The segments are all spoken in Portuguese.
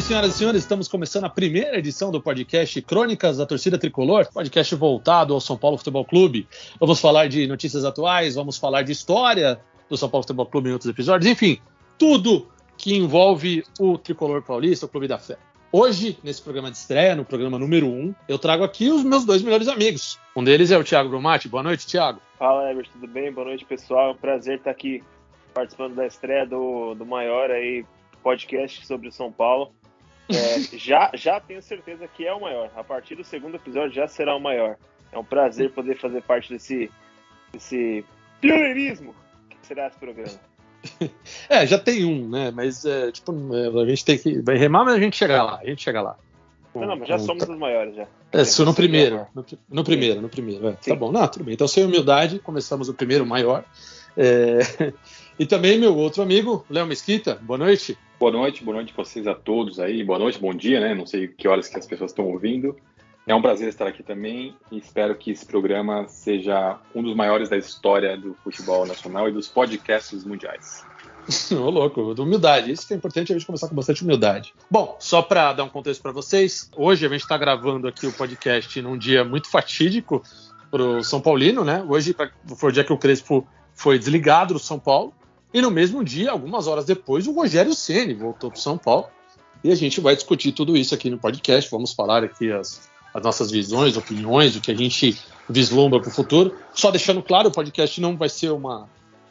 Bem, senhoras e senhores, estamos começando a primeira edição do podcast Crônicas da Torcida Tricolor, podcast voltado ao São Paulo Futebol Clube. Vamos falar de notícias atuais, vamos falar de história do São Paulo Futebol Clube em outros episódios, enfim, tudo que envolve o Tricolor Paulista, o Clube da Fé. Hoje, nesse programa de estreia, no programa número 1, um, eu trago aqui os meus dois melhores amigos. Um deles é o Thiago Brumati. Boa noite, Thiago. Fala, Everton, tudo bem? Boa noite, pessoal. É um prazer estar aqui participando da estreia do, do maior aí podcast sobre o São Paulo. É, já, já tenho certeza que é o maior. A partir do segundo episódio já será o maior. É um prazer poder fazer parte desse, desse pioneirismo que será esse programa. É, já tem um, né? Mas é, tipo, é, a gente tem que. Vai remar, mas a gente chega lá. A gente chega lá. não, não, mas já somos os maiores já. É, isso no primeiro, no, no, primeiro, no primeiro. É, tá bom, não, tudo bem. Então, sem humildade, começamos o primeiro maior. É, e também meu outro amigo, Léo Mesquita. Boa noite. Boa noite, boa noite vocês a todos aí. Boa noite, bom dia, né? Não sei que horas que as pessoas estão ouvindo. É um prazer estar aqui também e espero que esse programa seja um dos maiores da história do futebol nacional e dos podcasts mundiais. Ô, louco, humildade. Isso que é importante a gente começar com bastante humildade. Bom, só para dar um contexto para vocês, hoje a gente está gravando aqui o podcast num dia muito fatídico para o São Paulino, né? Hoje foi o dia que o Crespo foi desligado do São Paulo. E no mesmo dia, algumas horas depois, o Rogério Ceni voltou para São Paulo. E a gente vai discutir tudo isso aqui no podcast. Vamos falar aqui as, as nossas visões, opiniões, o que a gente vislumbra para o futuro. Só deixando claro, o podcast não vai ser uma,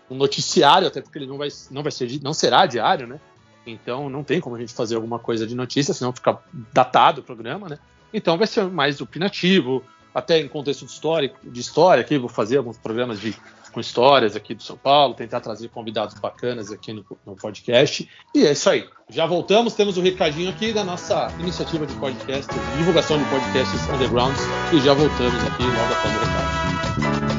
um noticiário, até porque ele não vai, não vai ser, não será diário, né? Então não tem como a gente fazer alguma coisa de notícia, senão fica datado o programa, né? Então vai ser mais opinativo, até em contexto de história, de história aqui, vou fazer alguns programas de com histórias aqui do São Paulo, tentar trazer convidados bacanas aqui no, no, podcast. E é isso aí. Já voltamos, temos um recadinho aqui da nossa iniciativa de podcast, divulgação de podcasts undergrounds, e já voltamos aqui logo após o recado.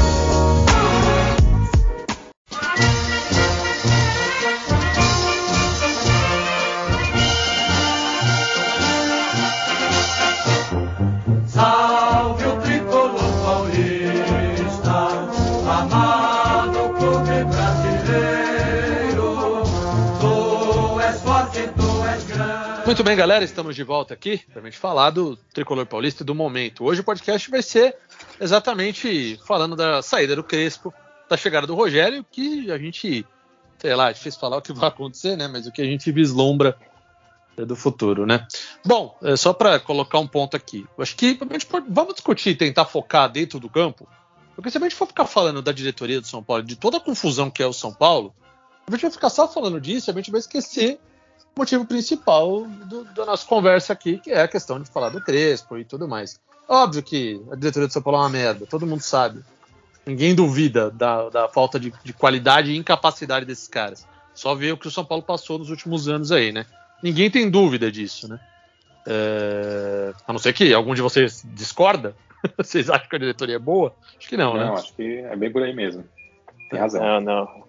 Muito bem, galera, estamos de volta aqui para a gente falar do Tricolor Paulista e do momento. Hoje o podcast vai ser exatamente falando da saída do Crespo, da chegada do Rogério, que a gente, sei lá, é difícil falar o que vai acontecer, né? Mas o que a gente vislumbra do futuro, né? Bom, é só para colocar um ponto aqui, acho que pode, vamos discutir, tentar focar dentro do campo, porque se a gente for ficar falando da diretoria do São Paulo, de toda a confusão que é o São Paulo, a gente vai ficar só falando disso, a gente vai esquecer motivo principal do, da nossa conversa aqui, que é a questão de falar do Crespo e tudo mais. Óbvio que a diretoria do São Paulo é uma merda, todo mundo sabe. Ninguém duvida da, da falta de, de, qualidade e incapacidade desses caras. Só ver o que o São Paulo passou nos últimos anos aí, né? Ninguém tem dúvida disso, né? É... A não ser que algum de vocês discorda. vocês acham que a diretoria é boa? Acho que não, não né? Não, acho que é bem por aí mesmo. Tem razão. Não, não.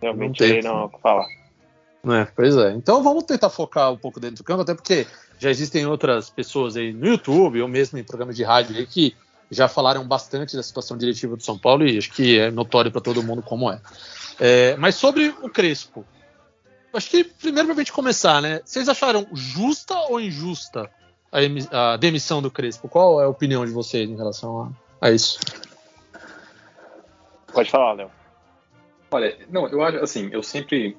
Realmente não tem não o que falar. É, pois é. Então vamos tentar focar um pouco dentro do campo, até porque já existem outras pessoas aí no YouTube ou mesmo em programas de rádio aí que já falaram bastante da situação diretiva do São Paulo e acho que é notório para todo mundo como é. é. Mas sobre o Crespo, acho que primeiro para a gente começar, né? Vocês acharam justa ou injusta a, a, demissão do Crespo? Qual é a opinião de vocês em relação a, a isso? Pode falar, Léo. Olha, não, eu acho assim, eu sempre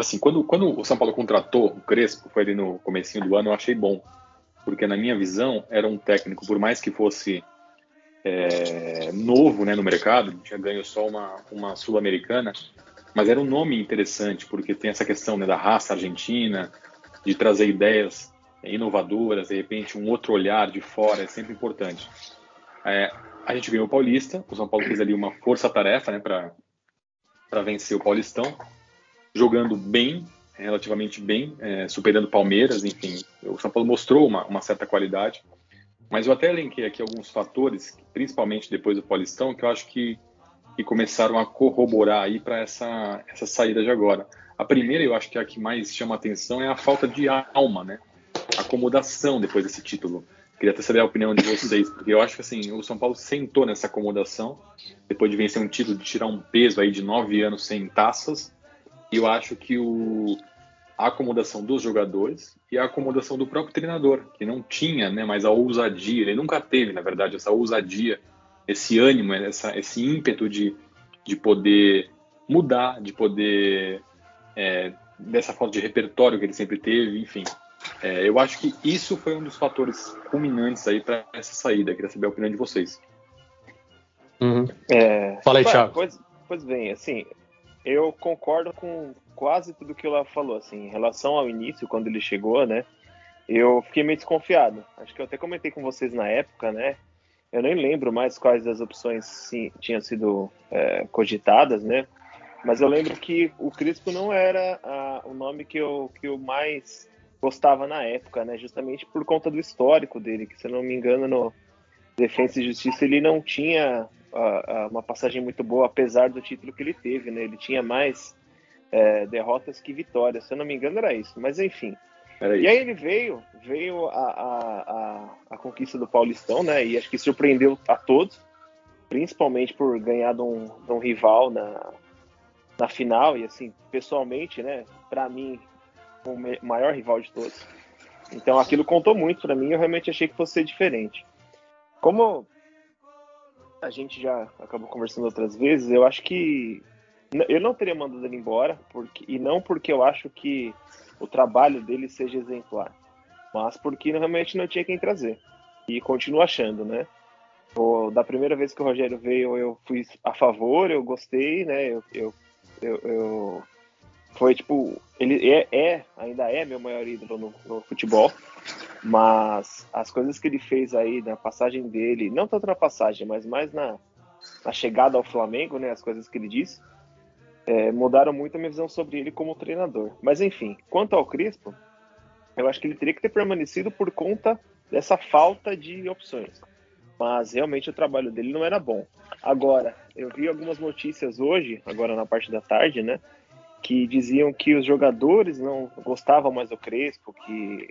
assim, quando, quando o São Paulo contratou o Crespo, foi ali no comecinho do ano, eu achei bom. Porque na minha visão, era um técnico, por mais que fosse é, novo né, no mercado, tinha ganho só uma, uma sul-americana, mas era um nome interessante, porque tem essa questão né, da raça argentina, de trazer ideias inovadoras, de repente um outro olhar de fora, é sempre importante. É, a gente ganhou o Paulista, o São Paulo fez ali uma força-tarefa né, para vencer o Paulistão, jogando bem, relativamente bem, é, superando Palmeiras, enfim. O São Paulo mostrou uma, uma certa qualidade. Mas eu até elenquei aqui alguns fatores, principalmente depois do Paulistão, que eu acho que, que começaram a corroborar aí para essa, essa saída de agora. A primeira, eu acho que é a que mais chama atenção, é a falta de alma, né? Acomodação depois desse título. Queria até saber a opinião de vocês, porque eu acho que assim, o São Paulo sentou nessa acomodação, depois de vencer um título, de tirar um peso aí de nove anos sem taças. Eu acho que o, a acomodação dos jogadores e a acomodação do próprio treinador, que não tinha né, mais a ousadia, ele nunca teve, na verdade, essa ousadia, esse ânimo, essa, esse ímpeto de, de poder mudar, de poder. É, dessa falta de repertório que ele sempre teve, enfim. É, eu acho que isso foi um dos fatores culminantes aí para essa saída. Queria saber a opinião de vocês. Uhum. É, Fala aí, Thiago. Pois, pois bem, assim, eu concordo com quase tudo que ela falou, assim, em relação ao início, quando ele chegou, né? Eu fiquei meio desconfiado. Acho que eu até comentei com vocês na época, né? Eu nem lembro mais quais das opções sim, tinham sido é, cogitadas, né? Mas eu lembro que o Crispo não era a, o nome que eu, que eu mais gostava na época, né? Justamente por conta do histórico dele, que se eu não me engano no Defesa e Justiça ele não tinha uma passagem muito boa, apesar do título que ele teve, né? Ele tinha mais é, derrotas que vitórias. Se eu não me engano, era isso. Mas enfim. Era e aí ele veio, veio a, a, a, conquista do Paulistão, né? E acho que surpreendeu a todos, principalmente por ganhar de um, de um rival na, na final. E assim, pessoalmente, né? Para mim, o maior rival de todos. Então aquilo contou muito para mim. Eu realmente achei que fosse ser diferente. Como a gente já acabou conversando outras vezes, eu acho que eu não teria mandado ele embora, porque, e não porque eu acho que o trabalho dele seja exemplar, mas porque realmente não tinha quem trazer. E continuo achando, né? O, da primeira vez que o Rogério veio, eu fui a favor, eu gostei, né? Eu, eu, eu, eu foi tipo, ele é, é, ainda é meu maior ídolo no, no, futebol, mas as coisas que ele fez aí na passagem dele, não tanto na passagem, mas mais na, na chegada ao Flamengo, né? As coisas que ele disse, é, mudaram muito a minha visão sobre ele como treinador. Mas enfim, quanto ao Crispo, eu acho que ele teria que ter permanecido por conta dessa falta de opções. Mas realmente o trabalho dele não era bom. Agora, eu vi algumas notícias hoje, agora na parte da tarde, né? Que diziam que os jogadores não gostavam mais do Crespo, que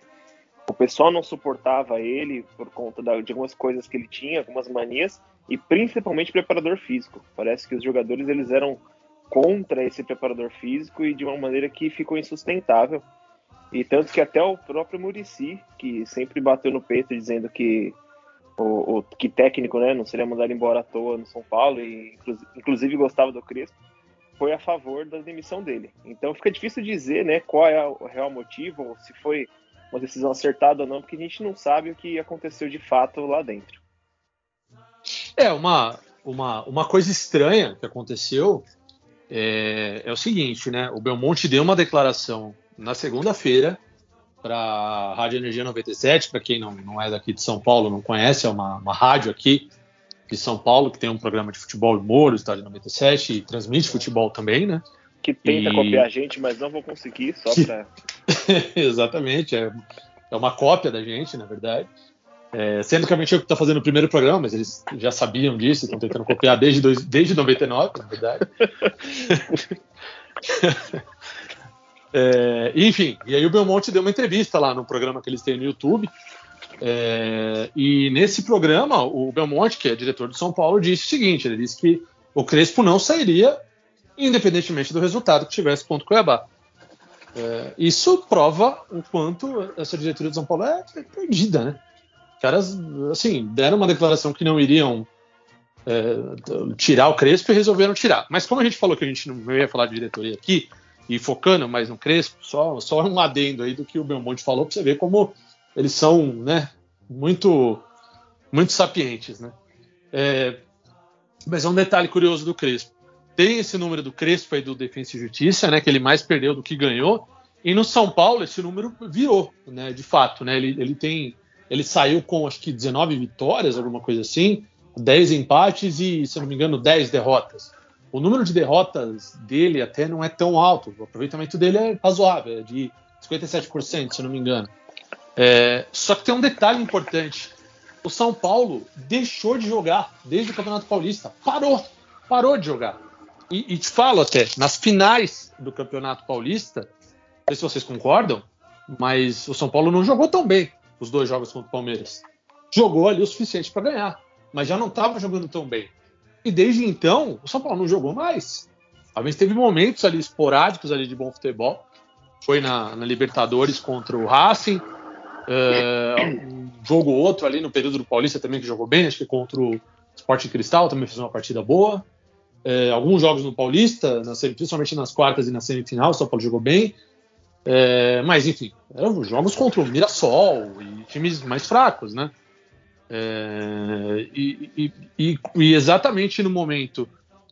o pessoal não suportava ele por conta de algumas coisas que ele tinha, algumas manias, e principalmente preparador físico. Parece que os jogadores eles eram contra esse preparador físico e de uma maneira que ficou insustentável. E tanto que até o próprio Murici, que sempre bateu no peito dizendo que o, o que técnico né, não seria mandado embora à toa no São Paulo, e inclusive gostava do Crespo, foi a favor da demissão dele. Então fica difícil dizer né, qual é o real motivo, ou se foi uma decisão acertada ou não, porque a gente não sabe o que aconteceu de fato lá dentro. É, uma, uma, uma coisa estranha que aconteceu é, é o seguinte, né? O Belmonte deu uma declaração na segunda-feira para a Rádio Energia 97, para quem não, não é daqui de São Paulo, não conhece, é uma, uma rádio aqui de São Paulo que tem um programa de futebol humor, o Estádio 97, e transmite futebol também, né? Que tenta e... copiar a gente, mas não vou conseguir, só para. Exatamente, é, é uma cópia da gente, na verdade. É, sendo que a gente está fazendo o primeiro programa, mas eles já sabiam disso, estão tentando copiar desde, dois, desde 99, na verdade. é, enfim, e aí o Belmonte deu uma entrevista lá no programa que eles têm no YouTube. É, e nesse programa, o Belmonte, que é diretor de São Paulo, disse o seguinte: ele disse que o Crespo não sairia, independentemente do resultado que tivesse contra o Cuiabá. É, isso prova o quanto essa diretoria de São Paulo é perdida, né? caras, assim, deram uma declaração que não iriam é, tirar o Crespo e resolveram tirar. Mas como a gente falou que a gente não ia falar de diretoria aqui, e focando mais no Crespo, só, só um adendo aí do que o Belmonte falou para você ver como eles são, né, muito, muito sapientes, né. É, mas é um detalhe curioso do Crespo. Tem esse número do Crespo aí do Defensa e Justiça, né, que ele mais perdeu do que ganhou, e no São Paulo esse número virou, né, de fato, né, ele, ele tem ele saiu com acho que 19 vitórias, alguma coisa assim, 10 empates e, se não me engano, 10 derrotas. O número de derrotas dele até não é tão alto. O aproveitamento dele é razoável, é de 57%, se não me engano. É, só que tem um detalhe importante. O São Paulo deixou de jogar desde o Campeonato Paulista. Parou. Parou de jogar. E, e te falo até, nas finais do Campeonato Paulista, não sei se vocês concordam, mas o São Paulo não jogou tão bem os dois jogos contra o Palmeiras. Jogou ali o suficiente para ganhar, mas já não estava jogando tão bem. E desde então, o São Paulo não jogou mais. Gente teve momentos ali esporádicos ali de bom futebol. Foi na, na Libertadores contra o Racing. Uh, um jogo ou outro ali no período do Paulista também que jogou bem, acho que contra o Sport Cristal também fez uma partida boa. Uh, alguns jogos no Paulista, na, principalmente nas quartas e na semifinal, o São Paulo jogou bem. Uh, mas enfim, eram jogos contra o Mirassol e times mais fracos, né? É, e, e, e, e, exatamente no momento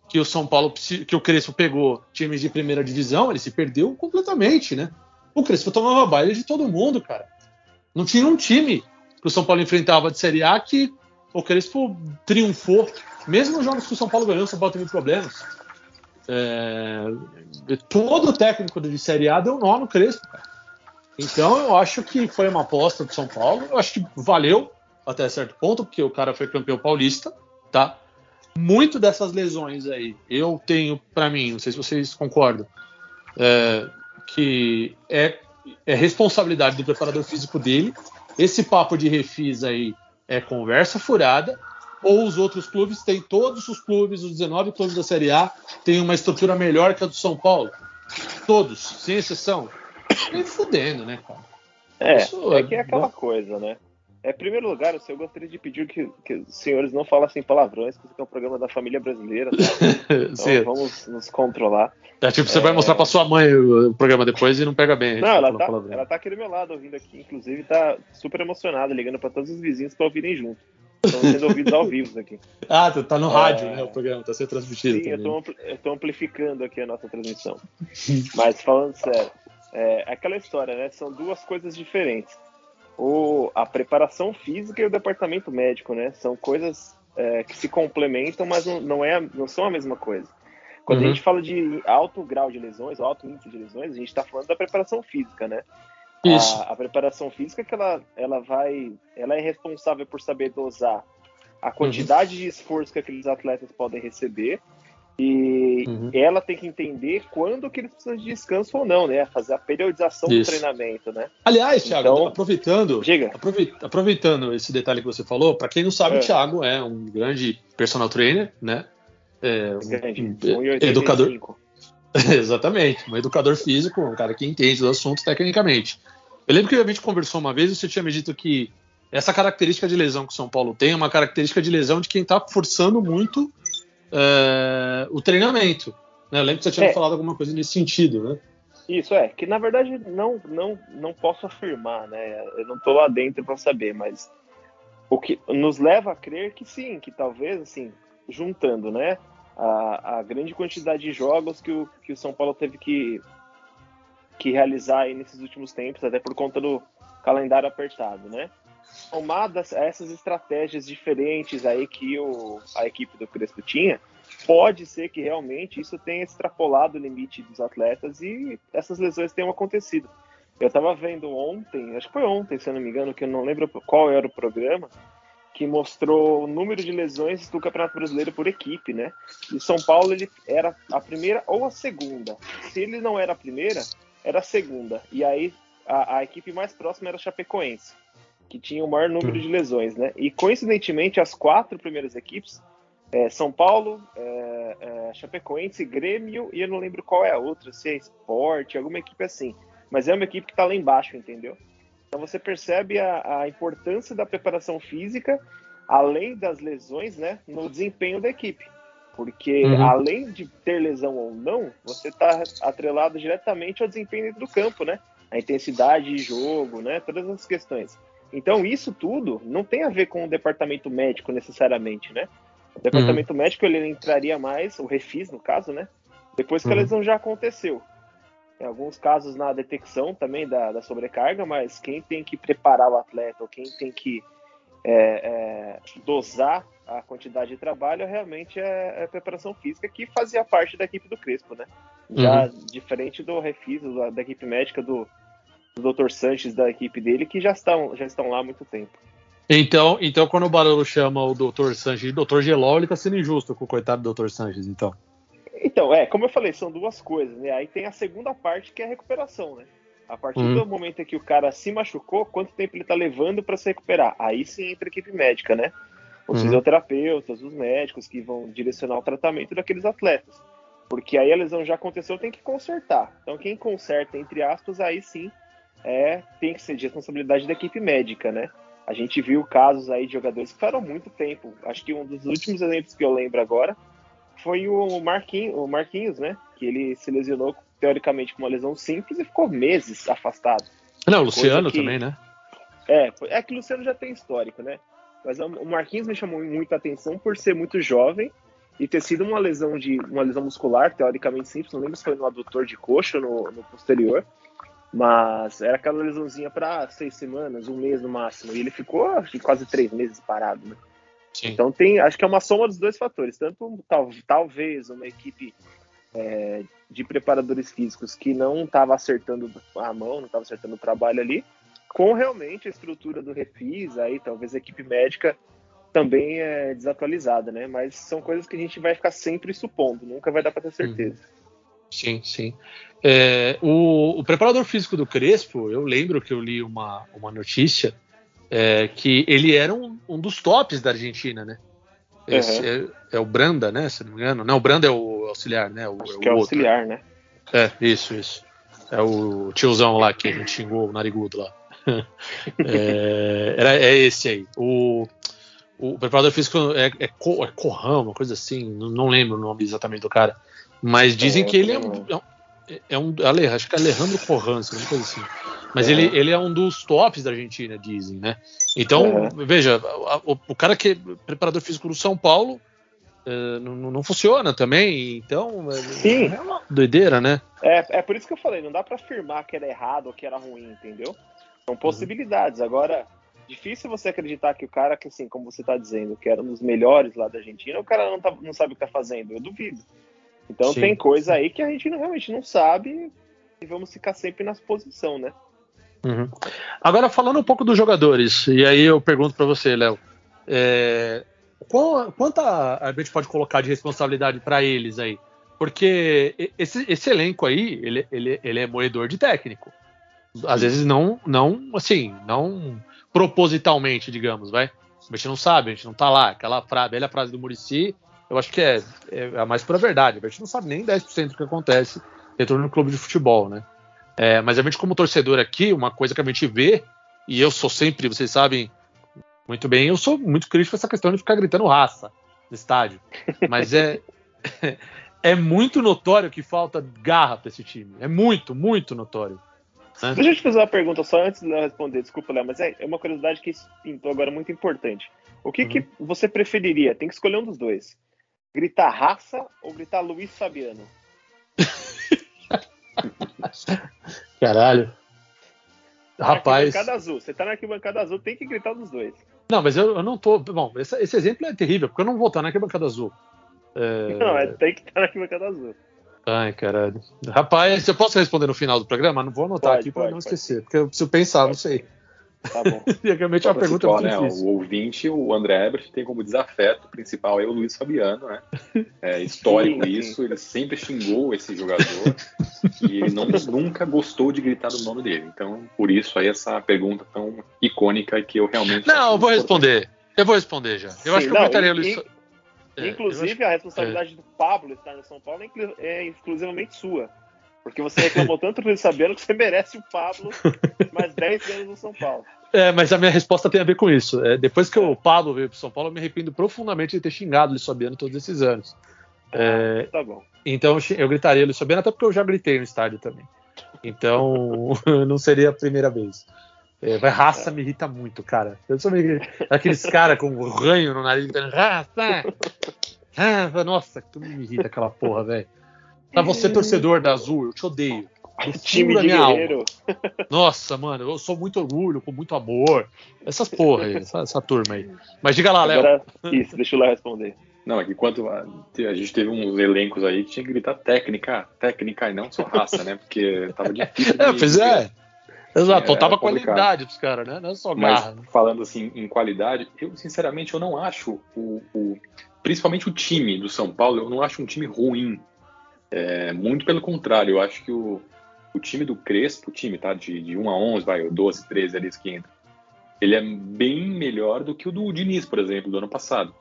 que o São Paulo, que o Crespo pegou times de primeira divisão, ele se perdeu completamente, né? O Crespo tomava baile de todo mundo, cara. Não tinha um time que o São Paulo enfrentava de Série A que o Crespo triunfou. Mesmo nos jogos que o São Paulo ganhou, o São Paulo teve problemas. É, todo técnico de Série A deu nó no Crespo, cara. Então eu acho que foi uma aposta do São Paulo. Eu acho que valeu até certo ponto, porque o cara foi campeão paulista, tá? Muito dessas lesões aí, eu tenho para mim, não sei se vocês concordam, é, que é, é responsabilidade do preparador físico dele. Esse papo de refis aí é conversa furada, ou os outros clubes têm, todos os clubes, os 19 clubes da Série A, têm uma estrutura melhor que a do São Paulo. Todos, sem exceção. Nem fudendo, né, cara? É, Isso é que é aquela coisa, né? É, em primeiro lugar, eu gostaria de pedir que, que os senhores não falassem palavrões, porque é um programa da família brasileira. Tá? Então vamos nos controlar. É tipo, você é... vai mostrar pra sua mãe o programa depois e não pega bem. Não, ela tá, ela tá aqui do meu lado ouvindo aqui, inclusive tá super emocionada, ligando para todos os vizinhos para ouvirem junto. Estão sendo ouvidos ao vivo aqui. Ah, tá no rádio, é... né? O programa tá sendo transmitido. Sim, também. eu tô amplificando aqui a nossa transmissão. Mas falando sério, é aquela história, né? São duas coisas diferentes o, a preparação física e o departamento médico, né? São coisas é, que se complementam, mas não, não, é, não são a mesma coisa. Quando uhum. a gente fala de alto grau de lesões, alto índice de lesões, a gente está falando da preparação física, né? A, a, preparação física que ela, ela vai, ela é responsável por saber dosar a quantidade uhum. de esforço que aqueles atletas podem receber e uhum. ela tem que entender quando que eles precisam de descanso ou não, né? Fazer a periodização Isso. do treinamento, né? Aliás, Thiago, então, aproveitando, aproveitando esse detalhe que você falou, para quem não sabe, é. o Thiago é um grande personal trainer, né? É, um, um educador. Exatamente, um educador físico, um cara que entende do assunto tecnicamente. Eu lembro que a gente conversou uma vez e você tinha me dito que essa característica de lesão que o São Paulo tem é uma característica de lesão de quem está forçando muito é, o treinamento. Né? Eu lembro que você tinha é. falado alguma coisa nesse sentido, né? Isso é, que na verdade não não não posso afirmar, né? Eu não estou lá dentro para saber, mas o que nos leva a crer que sim, que talvez assim, juntando, né, a, a grande quantidade de jogos que o, que o São Paulo teve que que realizar nesses últimos tempos, até por conta do calendário apertado, né? somadas a essas estratégias diferentes aí que o, a equipe do Crespo tinha, pode ser que realmente isso tenha extrapolado o limite dos atletas e essas lesões tenham acontecido. Eu estava vendo ontem, acho que foi ontem, se eu não me engano, que eu não lembro qual era o programa, que mostrou o número de lesões do Campeonato Brasileiro por equipe, né? E São Paulo ele era a primeira ou a segunda. Se ele não era a primeira, era a segunda. E aí a, a equipe mais próxima era a Chapecoense que tinha o maior número de lesões, né? E coincidentemente, as quatro primeiras equipes, é, São Paulo, é, é, Chapecoense, Grêmio, e eu não lembro qual é a outra, se é Esporte, alguma equipe assim. Mas é uma equipe que está lá embaixo, entendeu? Então você percebe a, a importância da preparação física, além das lesões, né, no desempenho da equipe. Porque uhum. além de ter lesão ou não, você está atrelado diretamente ao desempenho dentro do campo, né? A intensidade de jogo, né? Todas as questões. Então, isso tudo não tem a ver com o departamento médico necessariamente, né? O departamento uhum. médico ele entraria mais, o refis no caso, né? Depois que uhum. a lesão já aconteceu. Em alguns casos na detecção também da, da, sobrecarga, mas quem tem que preparar o atleta, ou quem tem que é, é, dosar a quantidade de trabalho realmente é, é, preparação física que fazia parte da equipe do Crespo, né? Já uhum. diferente do Refiso, da, da, equipe médica do, do Dr. Sanches, da equipe dele, que já estão, já estão lá há muito tempo. Então, então quando o Barolo chama o Dr. Sanches de Dr. Gelol, ele tá sendo injusto com o coitado do Dr. Sanches, então. Então, é, como eu falei, são duas coisas, né? Aí tem a segunda parte que é a recuperação, né? A partir hum. do momento que o cara se machucou, quanto tempo ele tá levando para se recuperar? Aí sim entra a equipe médica, né? Os hum. fisioterapeutas, os médicos que vão direcionar o tratamento daqueles atletas. Porque aí a lesão já aconteceu, tem que consertar. Então quem conserta, entre aspas, aí sim é, tem que ser de responsabilidade da equipe médica, né? A gente viu casos aí de jogadores que ficaram muito tempo. Acho que um dos últimos exemplos que eu lembro agora foi o Marquinhos, o Marquinhos, né? Que ele se lesionou teoricamente com uma lesão simples e ficou meses afastado. Não, o Luciano que... também, né? É, é que o Luciano já tem histórico, né? Mas o Marquinhos me chamou muita atenção por ser muito jovem e ter sido uma lesão de uma lesão muscular, teoricamente simples, não lembro se foi no adutor de coxa ou no, no posterior, mas era aquela lesãozinha para seis semanas, um mês no máximo, e ele ficou acho, quase três meses parado, né? Sim. Então tem, acho que é uma soma dos dois fatores, tanto tal, talvez uma equipe é, de preparadores físicos que não estava acertando a mão, não estava acertando o trabalho ali, com realmente a estrutura do Refis, aí talvez a equipe médica também é desatualizada, né? Mas são coisas que a gente vai ficar sempre supondo, nunca vai dar para ter certeza. Sim, sim. É, o, o, preparador físico do Crespo, eu lembro que eu li uma, uma notícia é, que ele era um, um, dos tops da Argentina, né? Esse uhum. é, é, o Branda, né? Se não me engano. Não, o Branda é o auxiliar, né? O, Acho é que é o auxiliar, né? É, isso, isso. É o tiozão lá que a gente xingou, o narigudo lá. é, era, é esse aí. O, o preparador físico é, é, Co, é Corrão, uma coisa assim, não, não, lembro o nome exatamente do cara. Mas dizem é, que ele é um, é um, é um acho que é Alejandro Corrão, uma coisa assim. Mas ele, ele é um dos tops da Argentina, dizem, né? Então, veja, o, o, cara que é preparador físico do São Paulo uh, não, não, funciona também, então Sim. é uma doideira, né? É, é por isso que eu falei, não dá para afirmar que era errado ou que era ruim, entendeu? São possibilidades. Uhum. Agora, difícil você acreditar que o cara que, assim, como você está dizendo, que era um dos melhores lá da Argentina, o cara não, tá, não sabe o que está fazendo. Eu duvido. Então Sim. tem coisa aí que a gente realmente não sabe e vamos ficar sempre na posição, né? Uhum. Agora falando um pouco dos jogadores, e aí eu pergunto para você, Léo, é, quanta a gente pode colocar de responsabilidade para eles aí? Porque esse, esse elenco aí, ele, ele, ele é moedor de técnico às vezes não, não, assim, não propositalmente, digamos, vai. A gente não sabe, a gente não tá lá. Aquela fra velha frase do Murici, eu acho que é, é a mais pura verdade. A gente não sabe nem 10% do que acontece dentro do clube de futebol, né? É, mas a gente, como torcedor aqui, uma coisa que a gente vê, e eu sou sempre, vocês sabem muito bem, eu sou muito crítico a essa questão de ficar gritando raça no estádio. Mas é, é muito notório que falta garra para esse time. É muito, muito notório. Né? Deixa eu te fazer uma pergunta só antes de eu responder, desculpa, Léo, mas é, é uma curiosidade que pintou agora muito importante. O que, uhum. que você preferiria? Tem que escolher um dos dois. Gritar raça ou gritar Luiz Fabiano? Caralho. Rapaz. Arquibancada azul. Você tá na arquibancada azul, tem que gritar dos dois. Não, mas eu, eu não tô. Bom, esse, esse, exemplo é terrível, porque eu não vou estar na arquibancada azul. É... Não, é, tem que estar na arquibancada azul. Ai, caralho. Rapaz, eu posso responder no final do programa? Não vou anotar pode, aqui para não esquecer, pode. porque eu preciso pensar, pode. não sei. Tá bom. realmente é uma pergunta situar, muito né, difícil. O ouvinte, o André Ebert, tem como desafeto principal aí o Luiz Fabiano, né? É histórico sim, isso, sim. ele sempre xingou esse jogador e ele não, nunca gostou de gritar o nome dele. Então, por isso aí essa pergunta tão icônica que eu realmente... Não, eu vou responder. Eu vou responder já. Eu sim, acho que não, eu gritaria o Luiz... E é, Inclusive, a responsabilidade é. do Pablo estar no São Paulo é, é exclusivamente sua. Porque você reclamou tanto do Luiz Fabiano que você merece o Pablo mais 10 anos no São Paulo. É, mas a minha resposta tem a ver com isso. É, depois que o Pablo veio para São Paulo, eu me arrependo profundamente de ter xingado o Luiz Fabiano todos esses anos. É, tá bom. Então eu gritaria Luiz Fabiano, até porque eu já gritei no estádio também. Então não seria a primeira vez. É, vai, raça me irrita muito, cara. Eu sou meio aqueles caras com ranho no nariz, raça! raça! Nossa, tudo me irrita aquela porra, velho. Pra você, torcedor da Azul, eu te odeio. Do Time da de minha alma. Nossa, mano, eu sou muito orgulho, com muito amor. Essas porra aí, essa, essa turma aí. Mas diga lá, Léo. Isso, deixa o Léo responder. Não, é que enquanto a, a gente teve uns elencos aí que tinha que gritar técnica, técnica e não só raça, né? Porque tava difícil. É, de- pois é. Exato, É, faltava é qualidade pros caras, né? Não é só Mas garra. né? falando assim em qualidade, eu sinceramente eu não acho o, o- principalmente o time do São Paulo, eu não acho um time ruim. É, muito pelo contrário, eu acho que o, o time do Crespo, o time tá de, de 1 a 11, vai, ou 12, 13 ali que entra, ele é bem melhor do que o do Diniz, por exemplo, do ano passado.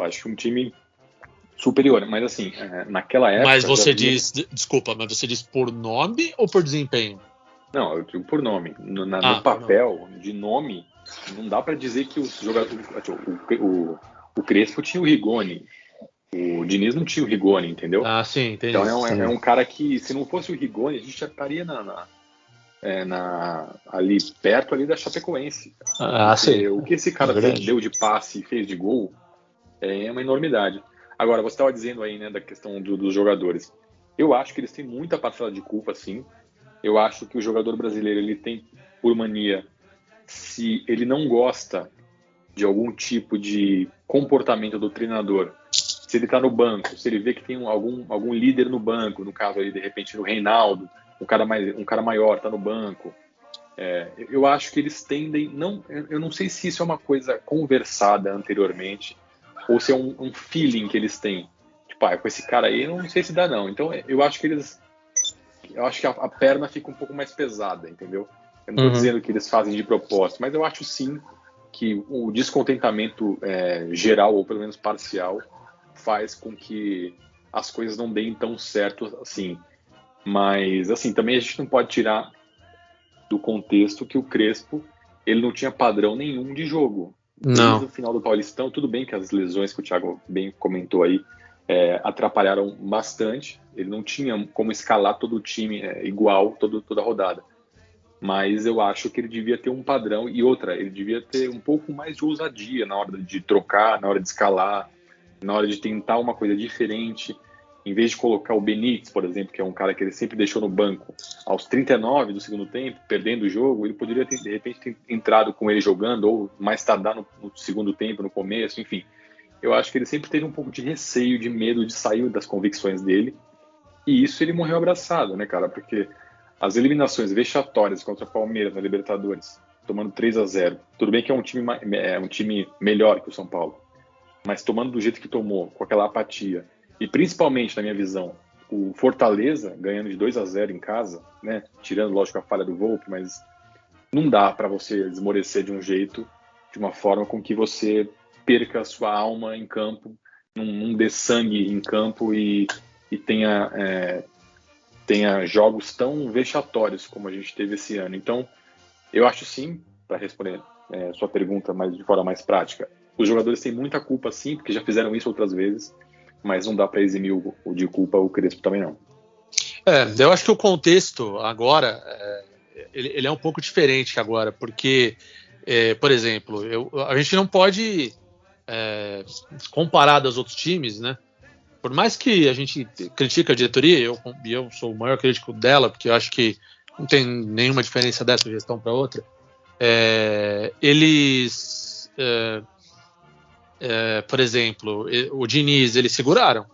Eu acho que um time superior, mas assim, é, naquela época. Mas você havia- diz, de- desculpa, mas você diz por nome ou por desempenho? Não, eu digo por nome. No, na- Ah, no papel, de nome, não dá pra dizer que os jogadores. O, o, o Crespo tinha o Rigoni. O Diniz não tinha o Rigoni, entendeu? Ah, sim, entendi. então é um, é um cara que, se não fosse o Rigoni, a gente já estaria na, na- é, na- ali perto ali da Chapecoense. Ah, sim. O que esse cara É fez- deu de passe e fez de gol é uma enormidade. Agora, você estava dizendo aí, né, da questão do- dos jogadores. Eu acho que eles têm muita parcela de culpa, sim. Eu acho que o jogador brasileiro ele tem, por mania, se ele não gosta de algum tipo de comportamento do treinador, se ele está no banco, se ele vê que tem um- algum, algum líder no banco, no caso aí, de repente, no Reinaldo, um cara, mais, um cara maior está no banco, é, eu acho que eles tendem, não, eu não sei se isso é uma coisa conversada anteriormente ou se é um, um feeling que eles têm. Tipo, ah, com esse cara aí, eu não sei se dá não. Então, eu acho que eles, eu acho que a, a perna fica um pouco mais pesada, entendeu? Eu não estou Uhum. dizendo que eles fazem de propósito, mas eu acho sim que o descontentamento é, geral ou pelo menos parcial faz com que as coisas não deem tão certo assim. Mas assim, também a gente não pode tirar do contexto que o Crespo ele não tinha padrão nenhum de jogo. Desde Não. o final do Paulistão, tudo bem que as lesões que o Thiago bem comentou aí é, atrapalharam bastante. Ele não tinha como escalar todo o time é, igual todo, toda a rodada. Mas eu acho que ele devia ter um padrão e outra, ele devia ter um pouco mais de ousadia na hora de trocar, na hora de escalar, na hora de tentar uma coisa diferente. Em vez de colocar o Benítez, por exemplo, que é um cara que ele sempre deixou no banco aos 39 do segundo tempo, perdendo o jogo, ele poderia ter, de repente ter entrado com ele jogando ou mais tardar no, no segundo tempo, no começo, enfim. Eu acho que ele sempre teve um pouco de receio, de medo de sair das convicções dele. E isso ele morreu abraçado, né, cara? Porque as eliminações vexatórias contra o Palmeiras na Libertadores, tomando 3 a 0 Tudo bem que é um time, é um time melhor que o São Paulo, mas tomando do jeito que tomou, com aquela apatia, e principalmente, na minha visão, o Fortaleza ganhando de 2 a 0 em casa, né? Tirando, lógico, a falha do Volpe, mas não dá para você esmorecer de um jeito, de uma forma com que você perca a sua alma em campo, não, não dê sangue em campo e, e tenha, é, tenha jogos tão vexatórios como a gente teve esse ano. Então, eu acho sim, para responder é, sua pergunta mas de forma mais prática, os jogadores têm muita culpa sim, porque já fizeram isso outras vezes, mas não dá para eximir o, o de culpa o Crespo também não. É, eu acho que o contexto agora é, ele, ele é um pouco diferente agora, porque, é, por exemplo, eu- a gente não pode é, comparar dos outros times, né? Por mais que a gente critique a diretoria, eu, eu sou o maior crítico dela, porque eu acho que não tem nenhuma diferença dessa gestão para outra. é, eles, é, é, por exemplo, o Diniz, eles seguraram,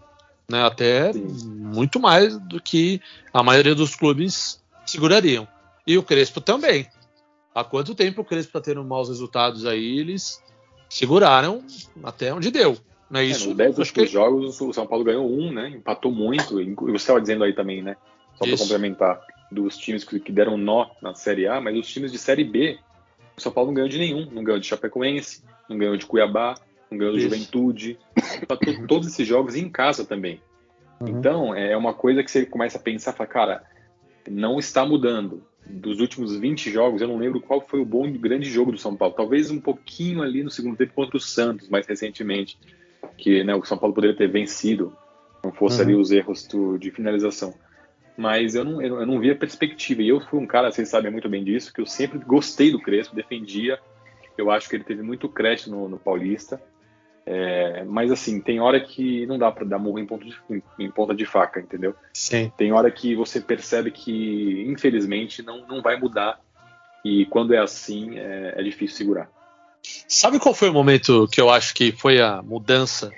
né? Até muito mais do que a maioria dos clubes segurariam. E o Crespo também. Há quanto tempo o Crespo está tendo maus resultados aí? Eles seguraram até onde deu. Não é É, isso? nos 10 acho que- últimos jogos, o São Paulo ganhou um, né? Empatou muito. E você estava dizendo aí também, né? Só para complementar, dos times que, deram nó na Série A, mas os times de Série B, o São Paulo não ganhou de nenhum. Não ganhou de Chapecoense, não ganhou de Cuiabá, ganhou do Isso. Juventude. Empatou todos esses jogos em casa também. Uhum. Então, é uma coisa que você começa a pensar, fala, cara, não está mudando. Dos últimos 20 jogos, eu não lembro qual foi o bom e grande jogo do São Paulo. Talvez um pouquinho ali no segundo tempo contra o Santos, mais recentemente, que né, o São Paulo poderia ter vencido, não fosse Uhum. ali os erros do- de finalização. Mas eu não, eu, não- eu não via perspectiva. E eu fui um cara, vocês sabem muito bem disso, que eu sempre gostei do Crespo, defendia. Eu acho que ele teve muito crédito no, no Paulista. É, mas assim, tem hora que não dá para dar murro em, ponto de, em, em, ponta de faca, entendeu? Sim. Tem hora que você percebe que, infelizmente, não, não vai mudar. E quando é assim, é, é difícil segurar. Sabe qual foi o momento que eu acho que foi a mudança?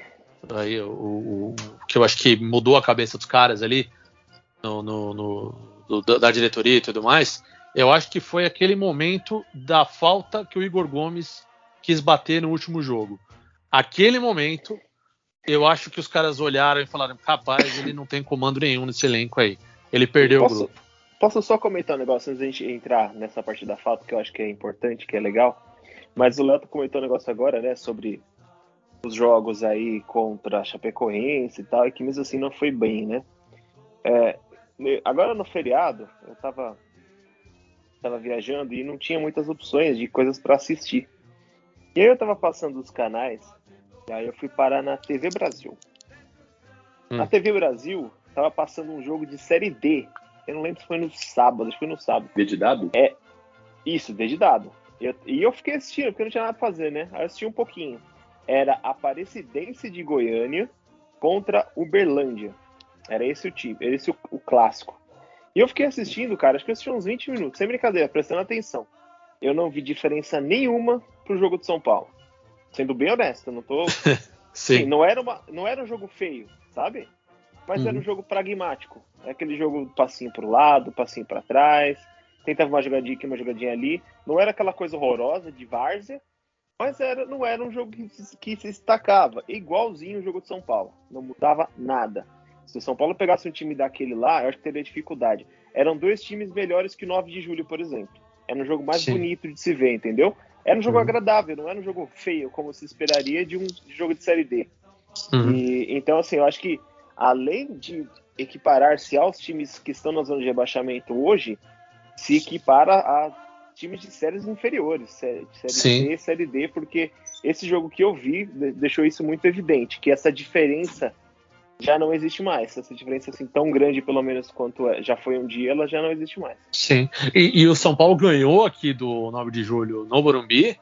Aí, o, o que eu acho que mudou a cabeça dos caras ali, no, no, no, da diretoria e tudo mais? Eu acho que foi aquele momento da falta que o Igor Gomes quis bater no último jogo aquele momento, eu acho que os caras olharam e falaram: capaz, ele não tem comando nenhum nesse elenco aí. Ele perdeu posso, o grupo. Posso só comentar um negócio antes da gente entrar nessa parte da falta, que eu acho que é importante, que é legal. Mas o Léo comentou um negócio agora, né, sobre os jogos aí contra a Chapecoense e tal, e que mesmo assim não foi bem, né? É, agora no feriado, eu tava, tava viajando e não tinha muitas opções de coisas para assistir. E aí eu tava passando os canais Aí eu fui parar na TV Brasil. Hum. Na TV Brasil, tava passando um jogo de Série D. Eu não lembro se foi no sábado, acho que foi no sábado. D de dado? É. Isso, D de dado. Eu, e eu fiquei assistindo, porque não tinha nada pra fazer, né? Aí eu assisti um pouquinho. Era Aparecidense de Goiânia contra Uberlândia. Era esse o time, era esse o, o clássico. E eu fiquei assistindo, cara, acho que eu assisti uns 20 minutos, sem brincadeira, prestando atenção. Eu não vi diferença nenhuma pro jogo de São Paulo. Sendo bem honesto, não tô. Sim. Sim. não, era uma, não era um jogo feio, sabe? Mas uhum. era um jogo pragmático. É aquele jogo passinho pro lado, passinho para trás. Tentava uma jogadinha aqui, uma jogadinha ali. Não era aquela coisa horrorosa de várzea, mas era, não era um jogo que, que se destacava. Igualzinho o jogo de São Paulo. Não mudava nada. Se o São Paulo pegasse um time daquele lá, eu acho que teria dificuldade. Eram dois times melhores que o 9 de julho, por exemplo. Era um jogo mais Sim. bonito de se ver, entendeu? Era um jogo uhum. agradável, não era um jogo feio, como se esperaria de um jogo de Série D. Uhum. E, então, assim, eu acho que além de equiparar-se aos times que estão na zona de rebaixamento hoje, se equipara a times de séries inferiores, série, série C, Série D, porque esse jogo que eu vi deixou isso muito evidente, que essa diferença já não existe mais. Essa diferença assim tão grande, pelo menos quanto é, já foi um dia, ela já não existe mais. Sim. E, e o São Paulo ganhou aqui do 9 de julho no Morumbi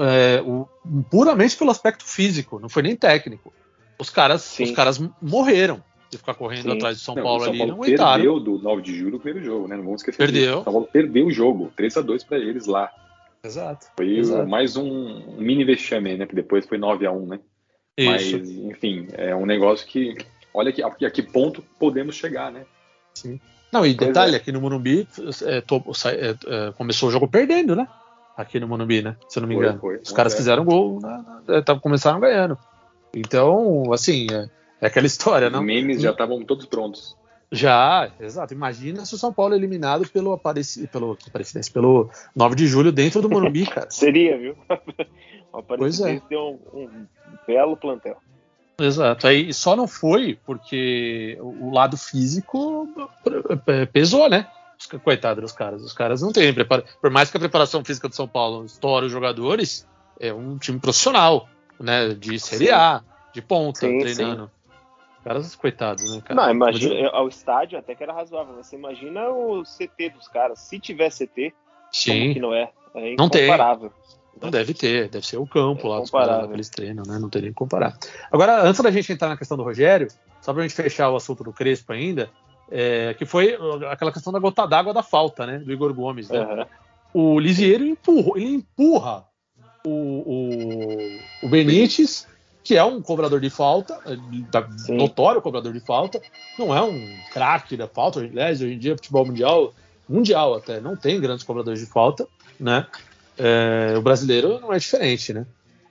é, o, puramente pelo aspecto físico, não foi nem técnico. Os caras, os caras morreram de ficar correndo Sim. atrás do São não, Paulo, São ali. Paulo não perdeu do 9 de julho o primeiro jogo, né? Não vamos esquecer. Perdeu. Disso. São Paulo perdeu o jogo, 3 a 2 para eles lá. Exato. Foi Exato. mais um mini vexame, né? Que depois foi 9 a 1 né? Isso. Mas, enfim, é um negócio que. Olha que, a, que ponto podemos chegar, né? Sim. Não, e detalhe, é. aqui no Morumbi é, to, é, é, começou o jogo perdendo, né? Aqui no Morumbi, né? Se eu não me engano. Foi, foi. Os caras fizeram gol, né? É, começaram ganhando. Então, assim, é, é aquela história, não? Os memes já estavam todos prontos. Já, exato. Imagina se o São Paulo é eliminado pelo Apareci, pelo Aparecidense, pelo 9 de julho dentro do Morumbi, cara. Seria, viu? o Aparecidense é. tem um, um belo plantel. Exato. Aí só não foi porque o lado físico pesou, né? Coitado dos caras. Os caras não têm preparo. Por mais que a preparação física do São Paulo estoure os jogadores, é um time profissional, né? De Série A, de ponta, sim, treinando. Sim. Caras, coitados, né, cara? Não, imagina, o estádio até que era razoável. Você imagina o CT dos caras. Se tiver CT, sim. que não é? É não tem. Não deve ter, deve ser o campo é lá dos caras que eles treinam, né? Não tem nem que comparar. Agora, antes da gente entrar na questão do Rogério, só pra gente fechar o assunto do Crespo ainda, é, que foi aquela questão da gota d'água da falta, né? Do Igor Gomes. Né? Uhum. O Lisieiro empurra, ele empurra o, o, o Benítez, que é um cobrador de falta, é, notório cobrador de falta, não é um craque da falta. Aliás, hoje em dia, futebol mundial, mundial até, não tem grandes cobradores de falta, né? É, o brasileiro não é diferente, né?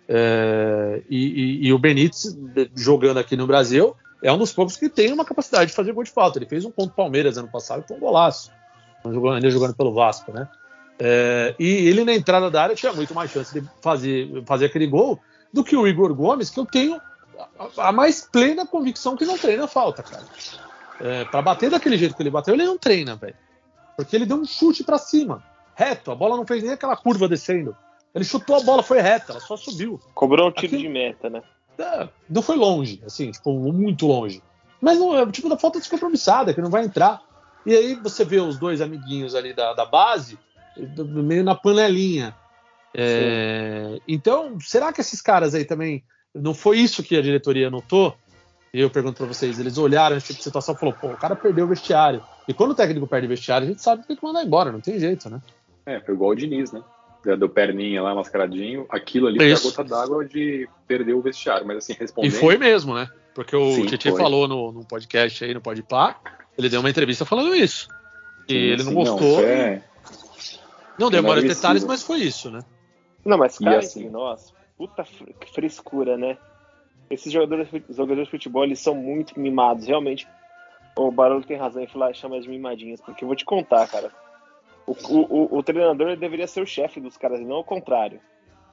É, e, e, e, o Benítez, jogando aqui no Brasil, é um dos poucos que tem uma capacidade de fazer gol de falta. Ele fez um ponto Palmeiras ano passado com um golaço, ainda jogando pelo Vasco, né? É, e ele na entrada da área tinha muito mais chance de fazer, fazer aquele gol do que o Igor Gomes, que eu tenho a, mais plena convicção que não treina falta, cara. É, para bater daquele jeito que ele bateu, ele não treina, velho. Porque ele deu um chute para cima reto. A bola não fez nem aquela curva descendo. Ele chutou a bola, foi reta, ela só subiu. Cobrou um tiro de meta, né? É, não foi longe, assim, tipo, muito longe. Mas não é o tipo da falta descompromissada, que não vai entrar. E aí você vê os dois amiguinhos ali da, da base, meio na panelinha. É, então, será que esses caras aí também não foi isso que a diretoria notou? E eu pergunto para vocês, eles olharam esse tipo de situação e falaram, pô, o cara perdeu o vestiário. E quando o técnico perde o vestiário, a gente sabe que tem que mandar embora, não tem jeito, né? É, foi igual o Diniz, né? Do perninha lá, mascaradinho. Aquilo ali foi a gota d'água de perder o vestiário. Mas assim, respondendo... E foi mesmo, né? Porque o Titi falou no, no, podcast aí, no Podpah, ele deu uma entrevista falando isso. E sim, ele não sim, gostou. Não, é... não deu maiores detalhes, mas foi isso, né? Não, mas cara, assim, nossa, puta frescura, né? Esses jogadores, jogadores de futebol, eles são muito mimados, realmente. O Barulho tem razão em falar, chama as mimadinhas, porque eu vou te contar, cara. O, o, o treinador deveria ser o chefe dos caras, e não o contrário.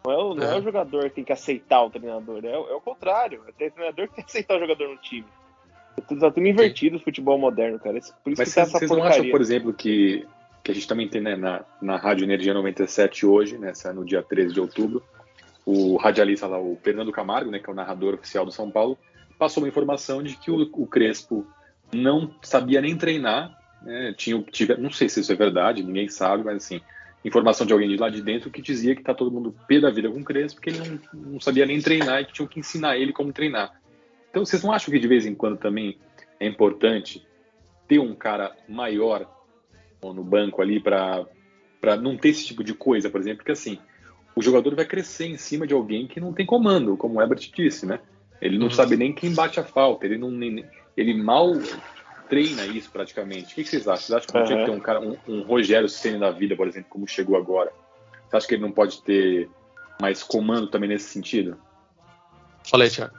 Não é o, não é. é o jogador que tem que aceitar o treinador, é, é o contrário. É o treinador que tem que aceitar o jogador no time. É tudo, tá tudo invertido o futebol moderno, cara. Por isso Mas vocês, tá não acham, por exemplo, que, que a gente também tem né, na, na Rádio Energia 97 hoje, nessa, no dia 13 de outubro, o radialista lá, o Fernando Camargo, né, que é o narrador oficial do São Paulo, passou uma informação de que o, o Crespo não sabia nem treinar, né, tinha, tive, não sei se isso é verdade, ninguém sabe, mas assim, informação de alguém de lá de dentro que dizia que tá todo mundo pé da vida com o Crespo, porque ele não, não sabia nem treinar e que tinham que ensinar ele como treinar. Então, vocês não acham que de vez em quando também é importante ter um cara maior no banco ali para não ter esse tipo de coisa, por exemplo? Porque assim, o jogador vai crescer em cima de alguém que não tem comando, como o Ebert disse, né? Ele não uhum. sabe nem quem bate a falta, ele não ele mal treina isso praticamente. O que vocês acham? Vocês acham que uhum. tinha que ter um cara, um, um Rogério Ceni da vida, por exemplo, como chegou agora? Você acha que ele não pode ter mais comando também nesse sentido? Falei, Thiago.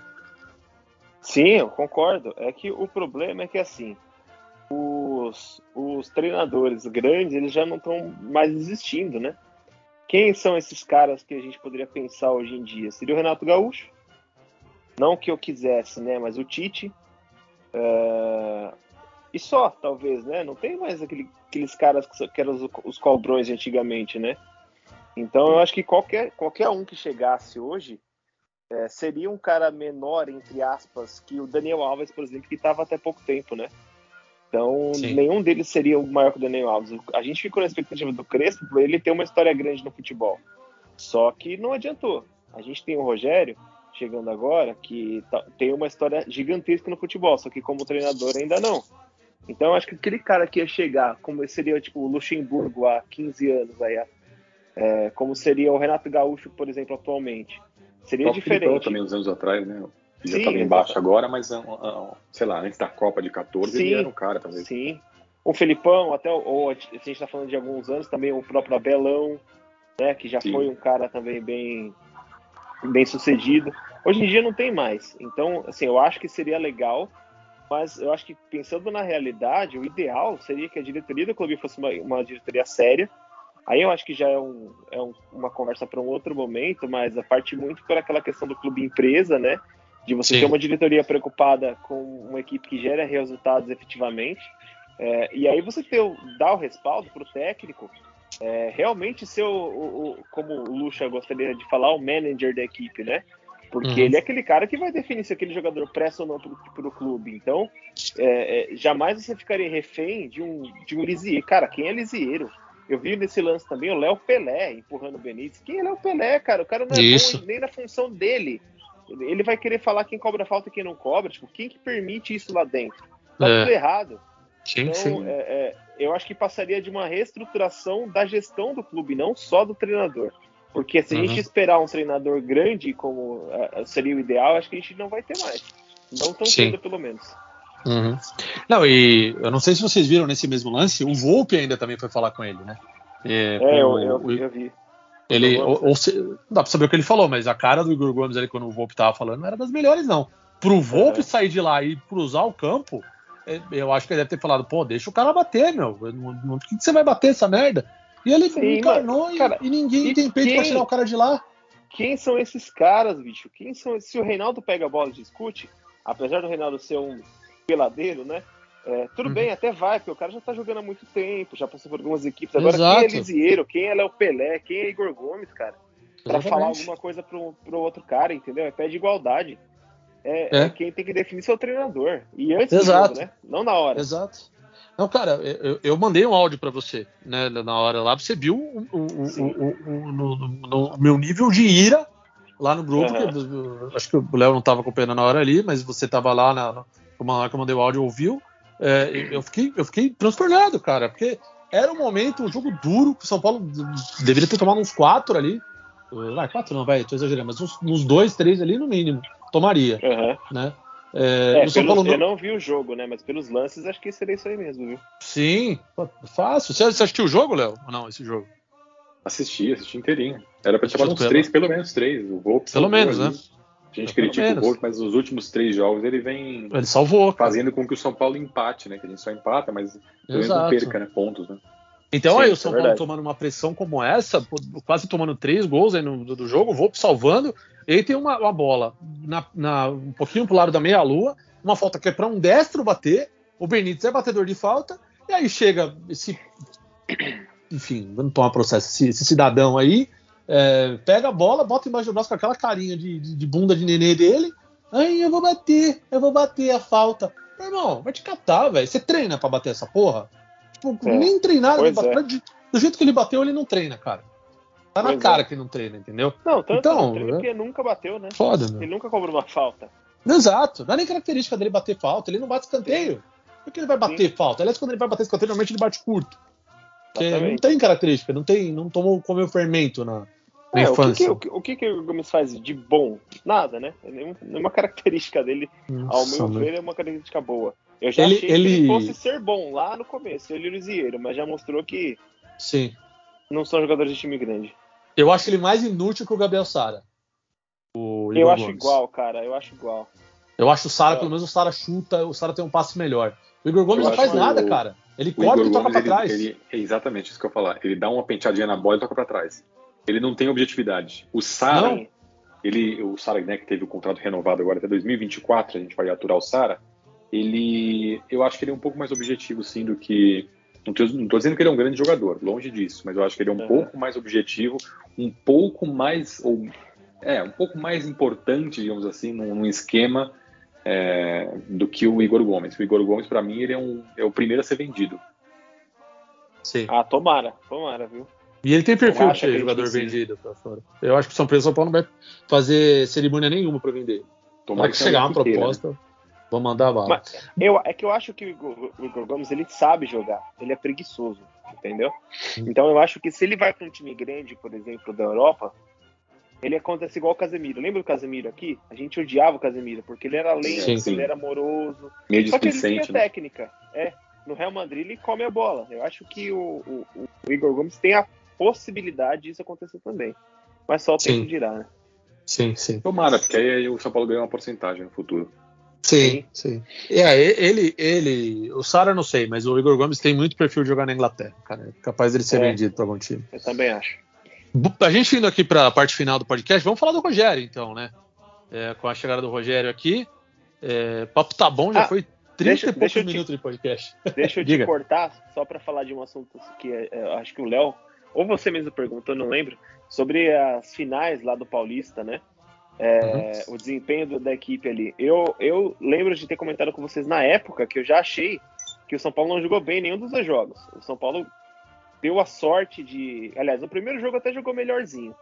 Sim, eu concordo. É que o problema é que assim, os, os treinadores grandes eles já não estão mais existindo, né? Quem são esses caras que a gente poderia pensar hoje em dia? Seria o Renato Gaúcho? Não que eu quisesse, né? Mas o Tite. Uh... E só, talvez, né? Não tem mais aquele, aqueles caras que eram os, os cobrões antigamente, né? Então eu acho que qualquer, qualquer um que chegasse hoje é, seria um cara menor, entre aspas, que o Daniel Alves, por exemplo, que estava até pouco tempo, né? Então, Sim. nenhum deles seria o maior que o Daniel Alves. A gente ficou na expectativa do Crespo por ele ter uma história grande no futebol. Só que não adiantou. A gente tem o Rogério chegando agora, que tá, tem uma história gigantesca no futebol, só que como treinador ainda não. Então, acho que aquele cara que ia chegar, como seria tipo o Luxemburgo há 15 anos, aí, é, como seria o Renato Gaúcho, por exemplo, atualmente, seria diferente. Filipão também uns anos atrás, né? Já estava embaixo agora, mas, é é sei lá, antes da Copa de 14 sim, ele era um cara, talvez. Sim. O Felipão, até, ou se a gente está falando de alguns anos, também o próprio Abelão, né, que já sim. foi um cara também bem, bem sucedido. Hoje em dia não tem mais. Então, assim, eu acho que seria legal, mas eu acho que pensando na realidade, o ideal seria que a diretoria do clube fosse uma, uma diretoria séria. Aí eu acho que já é, um, é um, uma conversa para um outro momento, mas a parte muito por aquela questão do clube empresa, né? De você Sim. ter uma diretoria preocupada com uma equipe que gera resultados efetivamente, é, e aí você ter, dar o respaldo para o técnico, é, realmente ser o, o, o, como o Lucha gostaria de falar, o manager da equipe, né? Porque uhum. ele é aquele cara que vai definir se aquele jogador presta ou não para o clube. Então, é, é, jamais você ficaria refém de um, de um Lisier. Cara, quem é Lisieiro? Eu vi nesse lance também o Léo Pelé empurrando o Benítez. Quem é Léo Pelé, cara? O cara não é bom nem na função dele ele vai querer falar quem cobra falta e quem não cobra. Tipo, quem que permite isso lá dentro? Tá é. tudo errado. Sim, então, sim. É, é, eu acho que passaria de uma reestruturação da gestão do clube, não só do treinador. Porque se a gente uhum. esperar um treinador grande, como uh, seria o ideal, acho que a gente não vai ter mais. Não tão cedo, pelo menos. Uhum. Não, e eu não sei se vocês viram nesse mesmo lance, o Volpe ainda também foi falar com ele, né? É, é eu, eu, eu, vi. Ele, ou, ou se, não dá pra saber o que ele falou, mas a cara do Igor Gomes ali quando o Volpe tava falando não era das melhores, não. Pro Volpe é. sair de lá e cruzar o campo, é, eu acho que ele deve ter falado, pô, deixa o cara bater, meu. Por que, que você vai bater essa merda? E ele Sim, encarnou e, cara, e, ninguém e tem peito quem, pra tirar o cara de lá. Quem são esses caras, bicho? Quem são Se o Reinaldo pega a bola e discute, apesar do Reinaldo ser um peladeiro, né? É, tudo uhum. bem, até vai, porque o cara já tá jogando há muito tempo, já passou por algumas equipes. Agora, Exato. quem é Lisieiro, quem é Léo Pelé, quem é Igor Gomes, cara? Pra falar alguma coisa pro, pro outro cara, entendeu? É pé de igualdade. É, é. é quem tem que definir seu treinador. E antes Exato. do jogo, né? Não na hora. Exato. Não, cara, eu, eu mandei um áudio para você, né, na hora lá, você viu o, o, o, o, meu nível de ira lá no grupo, Aham. que, acho que o Léo não estava acompanhando na hora ali, mas você estava lá na, na, na hora que eu mandei o áudio ouviu. É, eu, fiquei, eu fiquei transtornado, cara, porque era um momento, um jogo duro, que o São Paulo deveria ter tomado uns quatro ali. Vai, quatro não, vai, tô exagerando, mas uns, uns dois, três ali no mínimo, tomaria, Aham. né? É, É, pelos- Paulo eu não vi o jogo, né? Mas pelos lances, acho que seria isso aí mesmo, viu? Sim, fácil. Você, você assistiu o jogo, Léo? Ou não, esse jogo? Assisti, assisti inteirinho. Era pra chamar uns pelo- três, pelo menos três. O Volpe Pelo menos, ali. né? A gente critica menos. o Volpe, mas nos últimos três jogos ele vem Ele salvou. fazendo com que o São Paulo empate, né? Que a gente só empata, mas pelo menos não perca, né? Pontos, né? Então Sim, aí o São é Paulo tomando uma pressão como essa, quase tomando três gols aí no, do, jogo, o Volpe salvando, e aí tem uma, uma bola na, na- um pouquinho pro lado da meia-lua, uma falta que é para um destro bater, o Benítez é batedor de falta, e aí chega esse. Enfim, vamos tomar processo, esse, esse cidadão aí, é, pega a bola, bota embaixo do braço com aquela carinha de, de, de bunda de nenê dele, ai, eu vou bater, eu vou bater a falta. Meu irmão, vai te catar, velho. Você treina pra bater essa porra? Tipo, É. nem treinado, Pois ele é. bate- do jeito que ele bateu, ele não treina, cara. Tá na Pois cara é. que ele não treina, entendeu? Não, tanto Então, não treina porque nunca bateu, né? Foda, Ele meu. nunca cobrou uma falta. Exato. Não é nem característica dele bater falta, ele não bate escanteio. Por que ele vai bater falta? Aliás, quando ele vai bater escanteio, normalmente ele bate curto. Porque não tem característica, não tem, não tomou comeu fermento na, na É, o que, infância. que, o, que, o que o Gomes faz de bom? Nada, né? Nenhum- Nenhuma característica dele, ao Nossa, meu meu. ver, é uma característica boa. Eu já Ele- achei que ele- ele fosse ser bom lá no começo, ele e o Lisieiro, mas já mostrou que Sim. não são jogadores de time grande. Eu acho ele mais inútil que o Gabriel Sara. O Eu Igor acho Gomes. igual, cara, eu acho igual. Eu acho o Sara, É. pelo menos o Sara chuta, o Sara tem um passe melhor. O Igor Gomes Eu não faz nada, o- cara. Ele O corta Igor e toca Gomes, pra ele, trás. ele- é exatamente isso que eu ia falar. Ele dá uma penteadinha na bola e toca pra trás. Ele não tem objetividade. O Sara, Não. ele, o Sara, né, que teve o contrato renovado agora até 2024, a gente vai aturar o Sara. Ele, eu acho que ele é um pouco mais objetivo, sim, do que. Não tô dizendo que ele é um grande jogador, longe disso, mas eu acho que ele é um Uhum. pouco mais objetivo, um pouco mais, ou é, um pouco mais importante, digamos assim, num, num esquema é, do que o Igor Gomes. O Igor Gomes, para mim, ele é, um, é o primeiro a ser vendido. Sim. Ah, tomara, tomara, viu? E ele tem perfil de que ser gente jogador vendido pra fora. Eu acho que o São Pedro São Paulo não vai fazer cerimônia nenhuma pra vender. Tomara que tenha chegar uma né? proposta, vou mandar bala. Mas- Eu, é que eu acho que o Igor, o Igor Gomes ele sabe jogar, ele é preguiçoso, entendeu? Então eu acho que se ele vai para um time grande, por exemplo, da Europa, ele acontece igual o Casemiro. Lembra do Casemiro aqui? A gente odiava o Casemiro porque ele era lento, Sim, sim. ele era amoroso. Meio Só que ele tinha né? técnica. É, no Real Madrid ele come a bola. Eu acho que o, o- o Igor Gomes tem a possibilidade disso acontecer também. Mas só o Sim. tempo dirá, né? Sim, sim. Tomara, porque aí o São Paulo ganha uma porcentagem no futuro. Sim, sim. É, ele, ele, o Sara eu não sei, mas o Igor Gomes tem muito perfil de jogar na Inglaterra, cara. É capaz dele ser É. vendido pra algum time. Eu também acho. A gente indo aqui para a parte final do podcast, vamos falar do Rogério, então, né? É, com a chegada do Rogério aqui, é, papo tá bom, já Ah, foi 30 deixa- e poucos deixa eu te- minutos de podcast. Deixa eu te cortar, só para falar de um assunto que é, é, acho que o Léo, ou você mesmo perguntou, não lembro, sobre as finais lá do Paulista, né? É, O desempenho do- da equipe ali. Eu, eu lembro de ter comentado com vocês na época que eu já achei que o São Paulo não jogou bem em nenhum dos dois jogos. O São Paulo deu a sorte de. Aliás, no primeiro jogo até jogou melhorzinho.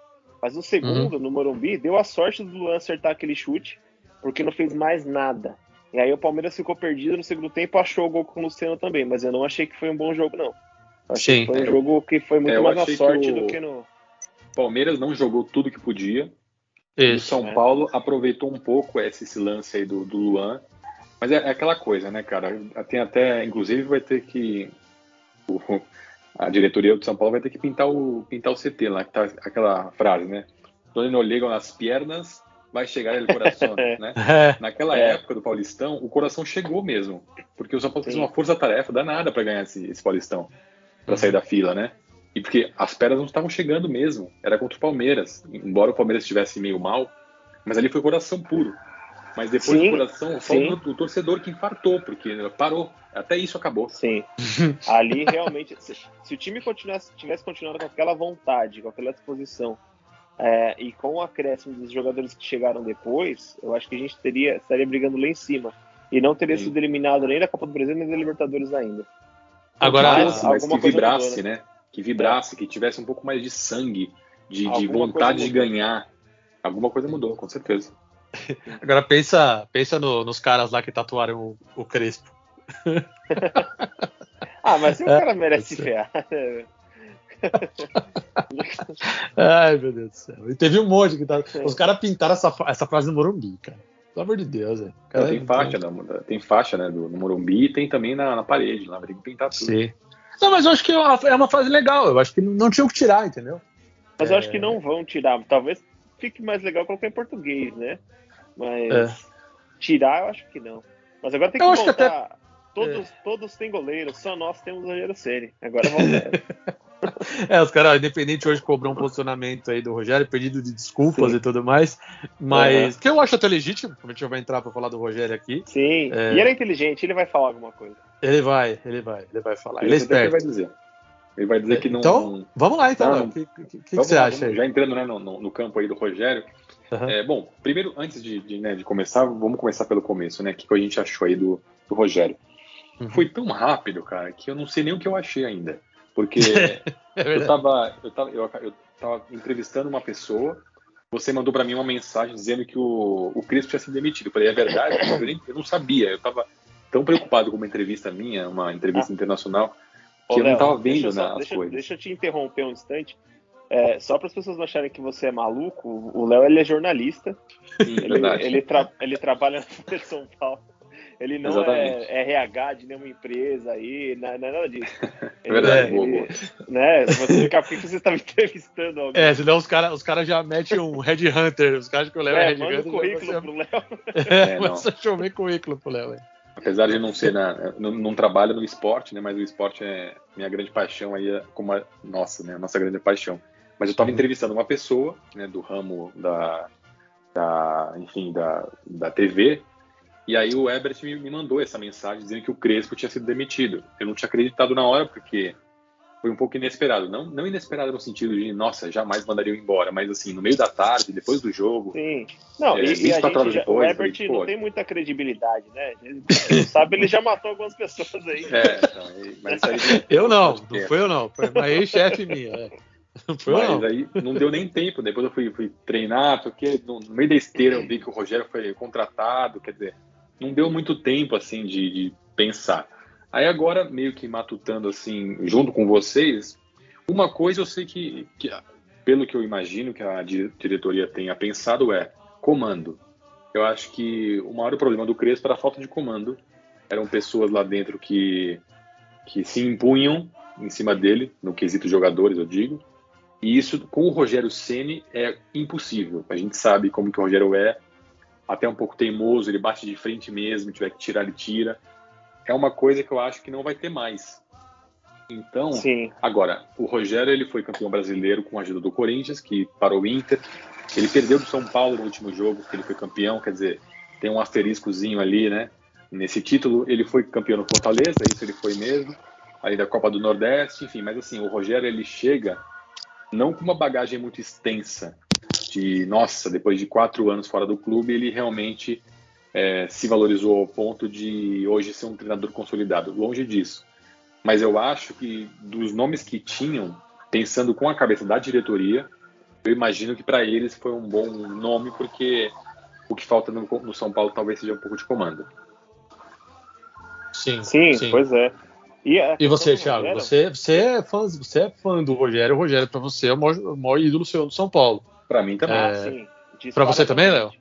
Mas no segundo, no Morumbi, deu a sorte do Luan acertar aquele chute, porque não fez mais nada. E aí o Palmeiras ficou perdido no segundo tempo, achou o gol com o Luciano também, mas eu não achei que foi um bom jogo, não. Achei Sim. que foi um jogo que foi muito É, mais na que sorte o- do que no. Palmeiras não jogou tudo que podia. E o Isso. São né? Paulo aproveitou um pouco esse, esse lance aí do, do Luan. Mas é, é aquela coisa, né, cara? Tem até, inclusive, vai ter que. o- a diretoria do São Paulo vai ter que pintar o, pintar o CT lá, que tá aquela frase, né? Donde no ligam nas pernas, vai chegar el coração, né? É, Naquela É. época do Paulistão, o coração chegou mesmo. Porque o São Paulo fez Sim. uma força-tarefa danada para ganhar esse, esse Paulistão. Para sair da fila, né? E porque as pernas não estavam chegando mesmo. Era contra o Palmeiras. Embora o Palmeiras estivesse meio mal, mas ali foi coração puro. Mas depois Sim, do coração, só sim. o, o torcedor que infartou, porque parou. Até isso acabou. Sim. Ali realmente, se, se o time continuasse, tivesse continuado com aquela vontade, com aquela disposição, é, e com o acréscimo dos jogadores que chegaram depois, eu acho que a gente teria, estaria brigando lá em cima. E não teria Sim. sido eliminado nem da Copa do Brasil nem da Libertadores ainda. Agora, Mas, Mas, que vibrasse, mudou, né? Que vibrasse, que tivesse um pouco mais de sangue, de, de vontade de ganhar. Alguma coisa mudou, com certeza. Agora pensa, pensa no, nos caras lá que tatuaram o, o Crespo. ah, mas o cara merece ferrar. Ai, meu Deus do céu. E teve um monte que tá. Os caras pintaram essa, essa frase no Morumbi, cara. Pelo amor de Deus, velho. Tem faixa, né, tem faixa, né, do, no Morumbi e tem também na, na parede, lá, tem que pintar tudo. Sim. Não, mas eu acho que é uma, é uma frase legal. Eu acho que não tinham que tirar, entendeu? Mas é... eu acho que não vão tirar. Talvez fique mais legal colocar em português, né? Mas é. tirar, eu acho que não. Mas agora tem que eu voltar. Que até... Todos, é. todos têm goleiro, só nós temos o Rogério Ceni. Agora vamos É, os caras, independente hoje cobrou um posicionamento aí do Rogério, pedido de desculpas Sim. e tudo mais, mas uhum. que eu acho até legítimo, como a gente vai entrar para falar do Rogério aqui. Sim, é... e ele é inteligente, ele vai falar alguma coisa. Ele vai, ele vai, ele vai falar. Ele, ele é esperto. Ele vai dizer. Ele vai dizer que não. Então, vamos lá então. O que, que, que, você lá, acha? já entrando né, no, no, campo aí do Rogério. Uhum. É, bom, primeiro, antes de, de, né, de, começar, vamos começar pelo começo, né? O que, a gente achou aí do, do Rogério? Uhum. Foi tão rápido, cara, que eu não sei nem o que eu achei ainda. Porque é eu, tava, eu, tava, eu, eu tava entrevistando uma pessoa, você mandou para mim uma mensagem dizendo que o, o Crispo tinha sido demitido. Eu falei, é verdade? Eu, nem, eu não sabia, eu tava tão preocupado com uma entrevista minha, uma entrevista ah. internacional, que Ô, eu não estava vendo só, as deixa, coisas. Deixa eu te interromper um instante. É, só para as pessoas não acharem que você é maluco, o Léo ele é jornalista. Sim, ele, ele, tra ele, trabalha na Folha de São Paulo. Ele não é, é, RH de nenhuma empresa aí, não, é, não é nada disso. É verdade, boa, boa. Né, você ficar por que você estava entrevistando alguém. É, senão os caras os cara já metem um headhunter, os caras que o Léo é, é headhunter. Manda um currículo pro Léo. É, é você chover currículo pro Léo. Apesar de não ser na, não, não trabalho no esporte, né? Mas o esporte é minha grande paixão aí, é como a nossa, né? Nossa grande paixão. Mas eu estava entrevistando uma pessoa, né? Do ramo da, da enfim, da, da TV. E aí o Ebert me, mandou essa mensagem dizendo que o Crespo tinha sido demitido. Eu não tinha acreditado na hora porque foi um pouco inesperado. Não, não inesperado no sentido de, nossa, jamais mandariam embora, mas assim, no meio da tarde, depois do jogo. Sim. Não, é, e, e a gente já, depois, o Herbert falei, não tem muita credibilidade, né? Ele sabe, ele já matou algumas pessoas aí. É, então, mas aí, eu não, não foi eu não. Foi uma ex-chefe minha. É. Não foi mas não. aí não deu nem tempo. Depois eu fui, fui treinar, porque no, no meio da esteira eu vi que o Rogério foi contratado, quer dizer, não deu muito tempo assim de, de pensar. Aí agora, meio que matutando assim, junto com vocês, uma coisa eu sei que, que, pelo que eu imagino que a diretoria tenha pensado é comando. Eu acho que o maior problema do Crespo era a falta de comando. Eram pessoas lá dentro que, que se impunham em cima dele, no quesito jogadores, eu digo. E isso com o Rogério Ceni é impossível. A gente sabe como que o Rogério é, até um pouco teimoso, ele bate de frente mesmo, tiver que tirar, ele tira é uma coisa que eu acho que não vai ter mais. Então, Sim. agora, o Rogério ele foi campeão brasileiro com a ajuda do Corinthians, que parou o Inter. Ele perdeu do São Paulo no último jogo, que ele foi campeão, quer dizer, tem um asteriscozinho ali, né? Nesse título, ele foi campeão no Fortaleza, isso ele foi mesmo, ali da Copa do Nordeste, enfim, mas assim, o Rogério ele chega não com uma bagagem muito extensa, de nossa, depois de quatro anos fora do clube, ele realmente é, se valorizou ao ponto de hoje ser um treinador consolidado. Longe disso. Mas eu acho que dos nomes que tinham, pensando com a cabeça da diretoria, eu imagino que para eles foi um bom nome, porque o que falta no, no, São Paulo talvez seja um pouco de comando. Sim, sim, sim. pois é. E, é, e você, Thiago, você, você, é fã, você é fã do Rogério, o Rogério para você é o maior, o maior ídolo seu do São Paulo. Para mim também. É, para você também, Léo?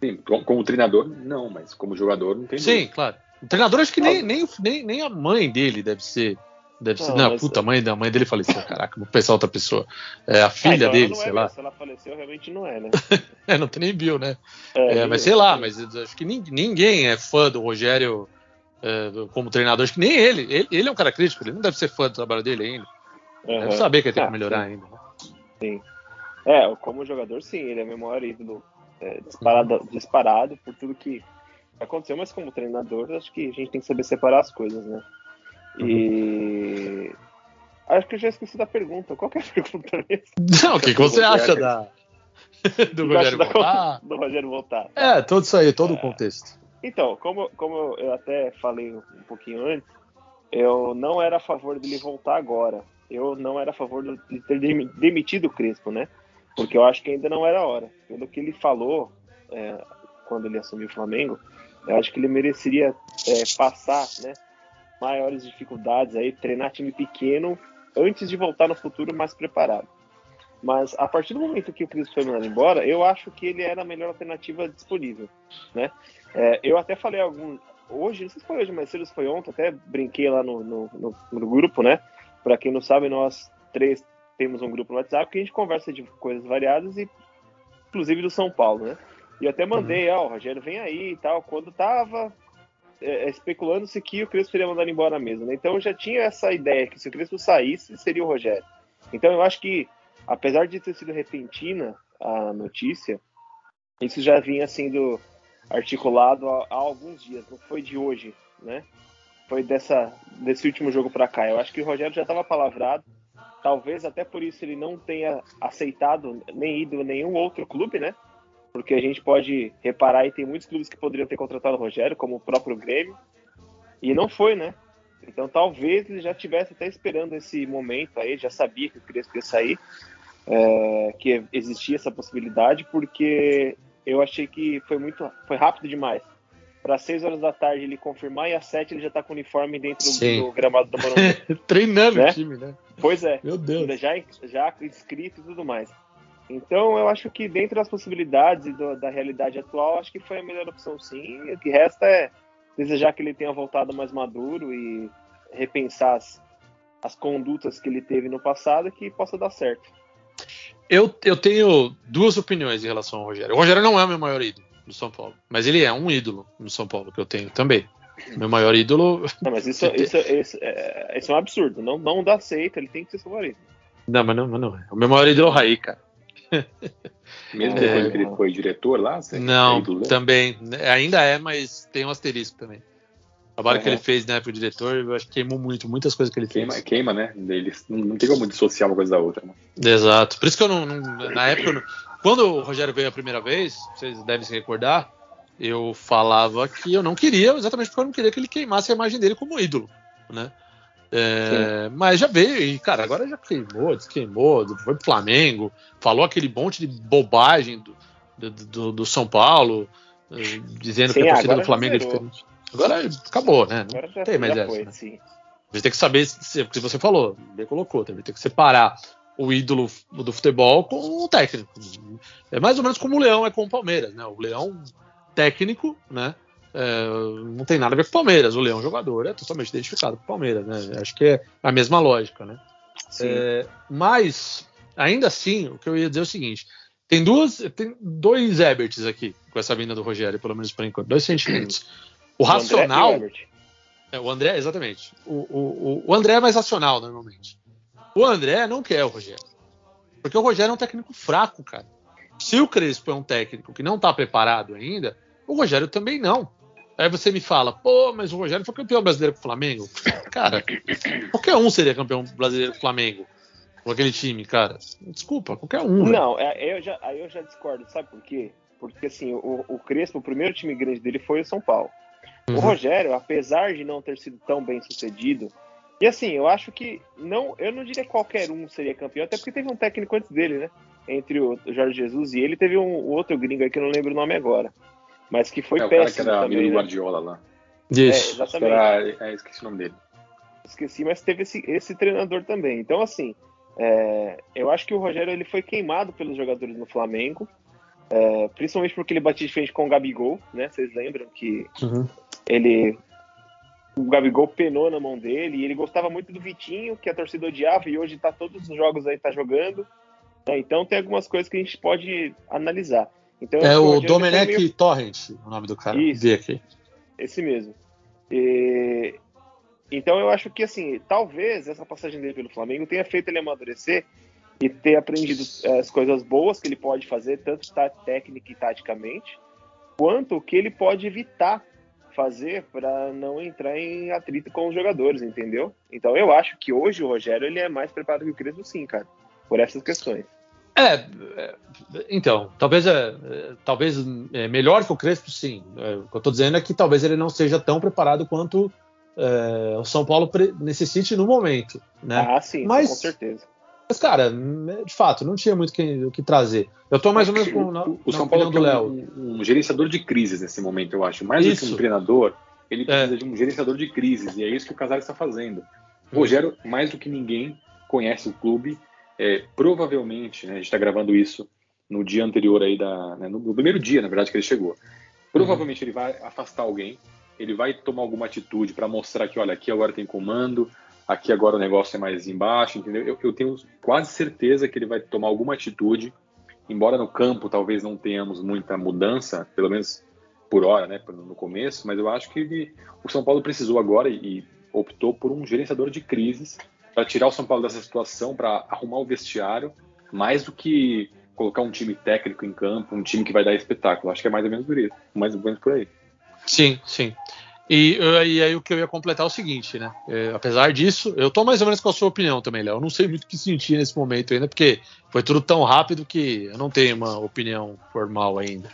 Sim, como treinador, não, mas como jogador não tem Sim, dúvida. claro. O treinador acho que nem, nem, nem, nem a mãe dele deve ser. Deve não, ser. Não, puta, a mãe da mãe dele faleceu. Caraca, vou pensar outra pessoa. É a filha ah, então dele, sei é, lá. Se ela faleceu, realmente não é, né? é, não tem nem viu, né? É, é, mas sei lá, mas acho que ninguém é fã do Rogério é, como treinador. Acho que nem ele. ele. ele. é um cara crítico, ele não deve ser fã do trabalho dele ainda. Uhum. Deve saber que ele tem ah, que melhorar sim. ainda. Né? Sim. É, como jogador, sim, ele é meu maior ídolo é, disparado, disparado por tudo que aconteceu, mas como treinador, acho que a gente tem que saber separar as coisas, né? E. Acho que eu já esqueci da pergunta. Qual que é a pergunta mesmo? Não, o que, que você acha da. do Rogério voltar? Do Rogério voltar. É, tudo isso aí, todo é... o contexto. Então, como, como eu até falei um pouquinho antes, eu não era a favor dele voltar agora. Eu não era a favor de ter demitido o Crespo, né? Porque eu acho que ainda não era hora. Pelo que ele falou é, quando ele assumiu o Flamengo, eu acho que ele mereceria é, passar, né, maiores dificuldades aí, treinar time pequeno antes de voltar no futuro mais preparado. Mas a partir do momento que o Cris foi mandado embora, eu acho que ele era a melhor alternativa disponível, né? É, eu até falei algum hoje, não sei se foi hoje, mas se foi ontem, até brinquei lá no, no, no, no grupo, né? Para quem não sabe, nós três temos um grupo no WhatsApp que a gente conversa de coisas variadas e inclusive do São Paulo, né? E até mandei, uhum. ó, o Rogério vem aí e tal, quando tava é, é, especulando-se que o Crespo seria mandado embora mesmo. Né? Então eu já tinha essa ideia que se o Crespo saísse, seria o Rogério. Então eu acho que, apesar de ter sido repentina a notícia, isso já vinha sendo articulado há, há alguns dias, não foi de hoje, né? Foi dessa, desse último jogo para cá. Eu acho que o Rogério já estava palavrado. Talvez até por isso ele não tenha aceitado nem ido nenhum outro clube, né? porque a gente pode reparar e tem muitos clubes que poderiam ter contratado o Rogério, como o próprio Grêmio, e não foi, né? Então talvez ele já estivesse até esperando esse momento aí, já sabia que o Crespo ia sair, é, que existia essa possibilidade, porque eu achei que foi muito, foi rápido demais. Para 6 horas da tarde ele confirmar e às 7 ele já está com o uniforme dentro Sim. do gramado do Morumbi. Treinando né? o time, né? Pois é. Meu Deus. Já, já inscrito e tudo mais. Então, eu acho que dentro das possibilidades do, da realidade atual, acho que foi a melhor opção sim. O que resta é desejar que ele tenha voltado mais maduro e repensar as, as condutas que ele teve no passado e que possa dar certo. Eu, eu tenho duas opiniões em relação ao Rogério. O Rogério não é o meu maior ídolo no São Paulo, mas ele é um ídolo no São Paulo, que eu tenho também. Meu maior ídolo. Não, mas isso, isso, isso, é, isso é um absurdo. Não, não dá aceito, ele tem que ser favorito. Não, mas não, mas não é. O meu maior ídolo é o Raí, cara. Mesmo depois é, que ele foi diretor lá? Não, também. Ainda é, mas tem um asterisco também. O trabalho uhum. que ele fez na né, época de diretor, eu acho que queimou muito, muitas coisas que ele queima, fez. Queima, né? Eles, não, não tem como dissociar uma coisa da outra. Né? Exato. Por isso que eu não. não na época, não, quando o Rogério veio a primeira vez, vocês devem se recordar, eu falava que eu não queria, exatamente porque eu não queria que ele queimasse a imagem dele como ídolo. Né? É, mas já veio, e cara, agora já queimou, desqueimou, foi pro Flamengo, falou aquele monte de bobagem do, do, do São Paulo, eh, dizendo sim, que a torcida do Flamengo é diferente. Agora acabou, né? Não já, tem mais essa. Foi, né? sim. A gente tem que saber, o que você falou, bem colocou, tem que separar o ídolo do futebol com o técnico. É mais ou menos como o Leão é com o Palmeiras, né? O Leão técnico, né? é, não tem nada a ver com o Palmeiras. O Leão jogador é totalmente identificado com o Palmeiras, né? Acho que é a mesma lógica, né? É, mas, ainda assim, o que eu ia dizer é o seguinte: tem duas, tem dois Eberts aqui com essa vinda do Rogério, pelo menos por enquanto, dois sentimentos. O, o racional. André é, o André, exatamente. O, o, o André é mais racional, normalmente. O André não quer o Rogério. Porque o Rogério é um técnico fraco, cara. Se o Crespo é um técnico que não está preparado ainda, o Rogério também não. Aí você me fala, pô, mas o Rogério foi campeão brasileiro com o Flamengo. Cara, qualquer um seria campeão brasileiro com o Flamengo. Com aquele time, cara. Desculpa, qualquer um. Não, é, eu já, aí eu já discordo, sabe por quê? Porque assim, o, o Crespo, o primeiro time grande dele foi o São Paulo. Uhum. O Rogério, apesar de não ter sido tão bem sucedido, e assim, eu acho que não, eu não diria que qualquer um seria campeão, até porque teve um técnico antes dele, né? Entre o Jorge Jesus e ele, teve um, um outro gringo aí que eu não lembro o nome agora. Mas que foi é, péssimo. O cara que era também, amigo né? Guardiola lá. Isso. É, exatamente. Era, é, esqueci o nome dele. Esqueci, mas teve esse, esse treinador também. Então, assim, é, eu acho que o Rogério ele foi queimado pelos jogadores no Flamengo, é, principalmente porque ele batia de frente com o Gabigol, né? Vocês lembram que uhum. ele. O Gabigol penou na mão dele e ele gostava muito do Vitinho, que a torcida odiava, e hoje tá todos os jogos aí tá jogando. É, então tem algumas coisas que a gente pode analisar. Então, é o Domenech meio... Torrent, o nome do cara. Isso, aqui. Esse mesmo. E... Então eu acho que assim, talvez essa passagem dele pelo Flamengo tenha feito ele amadurecer e ter aprendido eh, as coisas boas que ele pode fazer, tanto tá, técnica e taticamente, quanto o que ele pode evitar fazer para não entrar em atrito com os jogadores, entendeu? Então eu acho que hoje o Rogério ele é mais preparado que o Crespo, sim, cara, por essas questões. É, é, então, talvez, é, talvez é melhor que o Crespo, sim. É, o que eu estou dizendo é que talvez ele não seja tão preparado quanto é, o São Paulo necessite no momento. Né? Ah, sim, Mas, com certeza. Mas, cara, de fato, não tinha muito o que trazer. Eu tô mais ou menos com na, o, o São Paulo do Léo. Um, um, gerenciador de crises nesse momento, eu acho. Mais isso. do que um treinador, ele é. precisa é. de um gerenciador de crises. E é isso que o Casares está fazendo. O Rogério, mais do que ninguém, conhece o clube. É, provavelmente, né, a gente está gravando isso no dia anterior aí da, né, no, no, primeiro dia, na verdade, que ele chegou. Provavelmente uhum. ele vai afastar alguém, ele vai tomar alguma atitude para mostrar que, olha, aqui agora tem comando, aqui agora o negócio é mais embaixo, entendeu? Eu, eu, tenho quase certeza que ele vai tomar alguma atitude, embora no campo talvez não tenhamos muita mudança, pelo menos por hora, né, no começo, mas eu acho que ele, o São Paulo precisou agora e optou por um gerenciador de crises para tirar o São Paulo dessa situação, para arrumar o vestiário, mais do que colocar um time técnico em campo, um time que vai dar espetáculo. Acho que é mais ou menos por isso, mais ou menos por aí. Sim, sim. E, e aí o que eu ia completar é o seguinte, né? É, apesar disso, eu tô mais ou menos com a sua opinião também, Léo. Eu não sei muito o que sentir nesse momento ainda, porque foi tudo tão rápido que eu não tenho uma opinião formal ainda.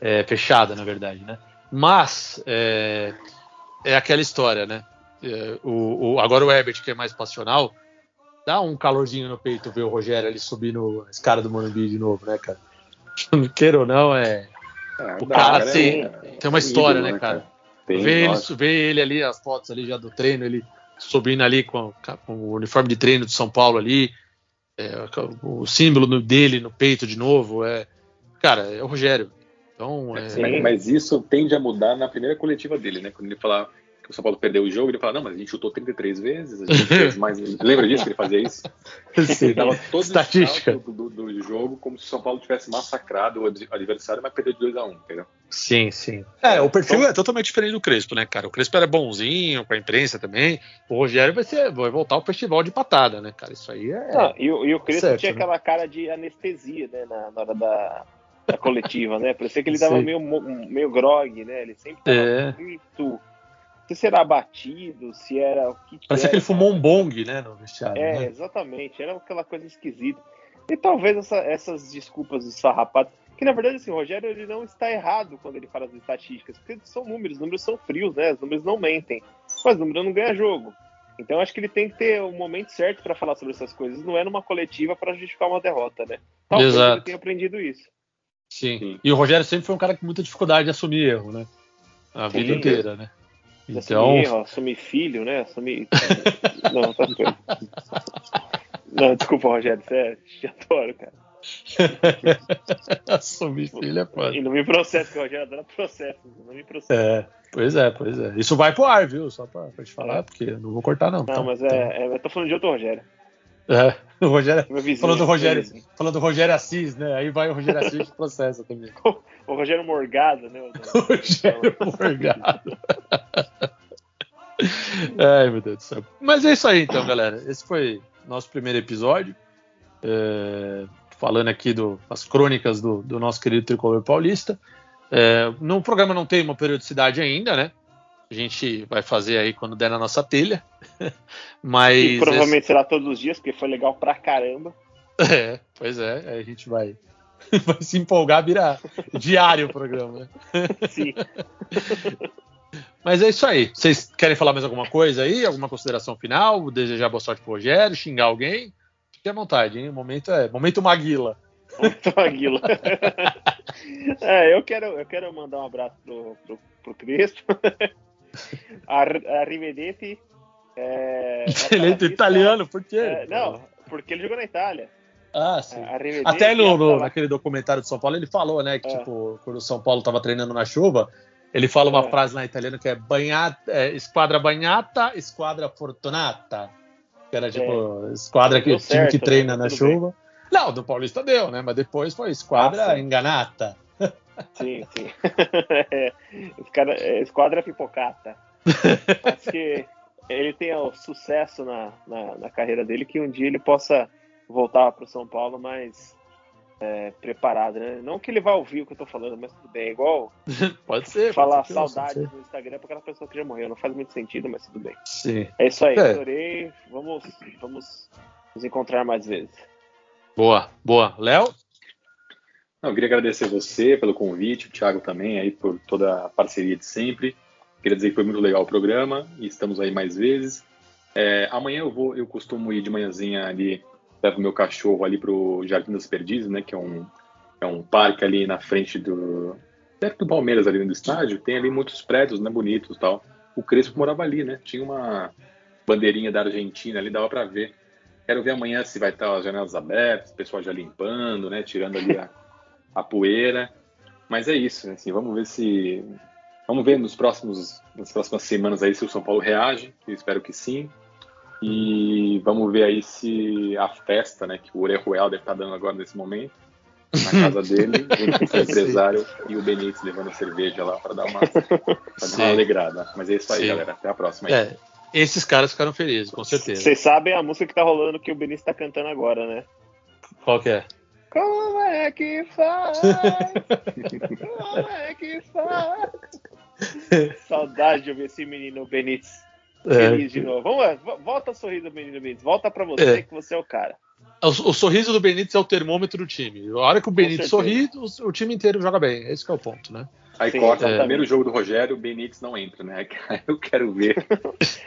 É, fechada, na verdade, né? Mas é, é aquela história, né? É, o, o, agora o Herbert, que é mais passional, dá um calorzinho no peito ver o Rogério ali subindo a escada do Morumbi de novo, né, cara? Queira ou não, é. é o cara, cara tem, é, tem uma história, ídolo, né, cara? Tem, ver, ele, ver ele ali, as fotos ali já do treino, ele subindo ali com, com o uniforme de treino de São Paulo ali, é, o símbolo dele no peito de novo, é. Cara, é o Rogério. Então, é... Mas isso tende a mudar na primeira coletiva dele, né? Quando ele falar o São Paulo perdeu o jogo, ele fala, não, mas a gente chutou 33 vezes, a gente fez mais. Lembra disso que ele fazia isso? Sim, ele dava todo Estatística. Do, do, do, jogo como se o São Paulo tivesse massacrado o adversário, mas perdeu de 2 a 1 um, entendeu? Sim, sim. É, o perfil então, é totalmente diferente do Crespo, né, cara? O Crespo era bonzinho com a imprensa também. O Rogério vai, ser, vai voltar ao festival de patada, né, cara? Isso aí é. Não, e, e, o Crespo certo, tinha né? aquela cara de anestesia, né, na, na hora da, da coletiva, né? Parecia que ele dava meio, meio grog, né? Ele sempre tava é. muito se será batido, se era o que. Parece que, que ele fumou um bong, né, no vestiário. É, né? exatamente. Era aquela coisa esquisita. E talvez essa, essas desculpas esfarrapadas. Que na verdade, assim, o Rogério ele não está errado quando ele fala das estatísticas, porque são números, os números são frios, né? Os números não mentem. Mas o número não ganha jogo. Então acho que ele tem que ter o momento certo para falar sobre essas coisas. Não é numa coletiva para justificar uma derrota, né? Talvez Exato. ele tenha aprendido isso. Sim. Sim. E o Rogério sempre foi um cara com muita dificuldade de assumir erro, né? A Sim. vida inteira, né? Então... Assumir, ó, assumir filho, né? Assumir. não, tá Não, desculpa, Rogério, você é... te adoro, cara. Assumir filho é foda. E não me processa, que o Rogério adora processo. Não me processa. É, pois é, pois é. Isso vai pro ar, viu? Só pra, pra te falar, é. porque eu não vou cortar, não. Não, então, mas é, então... é, eu tô falando de outro Rogério. É, o Rogério. Vizinho, falando do Rogério, falando do Rogério Assis, né? Aí vai o Rogério Assis processa também. o Rogério Morgado, né? O Rogério Morgado. Ai, meu Deus do céu. Mas é isso aí, então, galera. Esse foi nosso primeiro episódio. É, falando aqui do, das crônicas do, do nosso querido tricolor paulista. É, no programa não tem uma periodicidade ainda, né? A gente vai fazer aí quando der na nossa telha. Mas. E provavelmente esse... será todos os dias, porque foi legal pra caramba. É, pois é, aí a gente vai, vai se empolgar, virar diário o programa. Sim. Mas é isso aí. Vocês querem falar mais alguma coisa aí? Alguma consideração final? Desejar boa sorte pro Rogério? Xingar alguém? Fique à vontade, hein? O momento é. Momento Maguila. Momento Maguila. é, eu quero, eu quero mandar um abraço pro, pro, pro Crespo. Arrivederci. É, ele é italiano, por quê? É, não, porque ele jogou na Itália. Ah, sim. É, Até no, no, naquele documentário de São Paulo ele falou, né, que é. tipo, quando o São Paulo tava treinando na chuva, ele fala uma é. frase na italiana que é, banhata, é esquadra banhata, esquadra fortunata. Que era tipo, é. esquadra que, certo, time que treina né? na Tudo chuva. Bem. Não, do Paulista deu, né? Mas depois foi esquadra ah, enganata. Sim, sim. É, esquadra pipocata. Acho que ele tenha o sucesso na, na, na, carreira dele, que um dia ele possa voltar para o São Paulo mais é, preparado, né? Não que ele vá ouvir o que eu tô falando, mas tudo bem. É igual pode ser, falar pode ser, saudades no Instagram para aquela pessoa que já morreu. Não faz muito sentido, mas tudo bem. Sim. É isso aí, é. adorei. Vamos, vamos nos encontrar mais vezes. Boa, boa. Léo? Eu queria agradecer você pelo convite, o Thiago também aí por toda a parceria de sempre. Queria dizer que foi muito legal o programa e estamos aí mais vezes. É, amanhã eu vou, eu costumo ir de manhãzinha ali levo meu cachorro ali pro Jardim das Perdizes, né? Que é um, é um parque ali na frente do. perto do Palmeiras, ali no estádio. Tem ali muitos prédios, né? Bonitos tal. O Crespo morava ali, né? Tinha uma bandeirinha da Argentina ali, dava para ver. Quero ver amanhã se vai estar as janelas abertas, o pessoal já limpando, né? Tirando ali a, a poeira. Mas é isso, né? assim, vamos ver se. Vamos ver nos próximos, nas próximas semanas aí se o São Paulo reage, eu espero que sim. E vamos ver aí se a festa, né, que o Orejuela deve estar dando agora nesse momento, na casa dele, junto com o empresário e o Benítez levando a cerveja lá para dar uma, pra dar uma alegrada. Mas é isso aí, sim. galera. Até a próxima. Aí. É, esses caras ficaram felizes, com certeza. Vocês sabem a música que tá rolando que o Benítez tá cantando agora, né? Qual que é? Como é que faz? Como é que faz? Saudade de ouvir esse menino Benítez. Feliz é. de novo. Vamos lá, volta a sorriso do menino Benítez. Volta pra você, é. que você é o cara. O, o, sorriso do Benítez é o termômetro do time. A hora que o Benítez sorri, o, o, time inteiro joga bem. Esse é o ponto, né? Aí Sim, corta é. o primeiro jogo do Rogério, o Benítez não entra, né? Eu quero ver.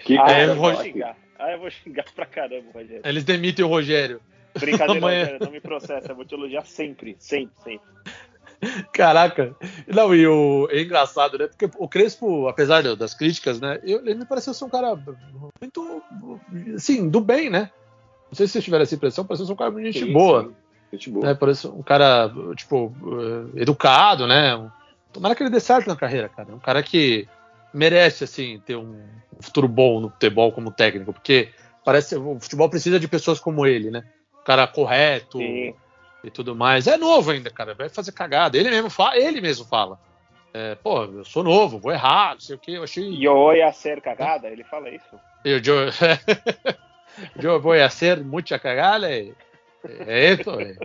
Que ah, eu vou xingar. Ah, eu vou xingar pra caramba o Rogério. Eles demitem o Rogério. Brincadeira, Amanhã... Não me processa. Eu vou te elogiar sempre, sempre, sempre. Caraca. Não, e o, é engraçado, né? Porque o Crespo, apesar das críticas, né? ele me pareceu ser um cara muito, assim, do bem, né? Não sei se vocês tiveram essa impressão, pareceu ser um cara muito gente sim, boa. Sim. Gente boa. Né? Parece um cara, tipo, eh, educado, né? Tomara que ele dê certo na carreira, cara. Um cara que merece, assim, ter um futuro bom no futebol como técnico, porque parece o futebol precisa de pessoas como ele, né? Cara correto, Sim e tudo mais. É novo ainda, cara, vai fazer cagada. Ele mesmo fala, ele mesmo fala. É, pô, eu sou novo, vou errar, não sei o que, eu achei. Eu ia ser cagada, ele fala isso. Eu, eu, eu vou a ser muita cagada, é, é isso. É.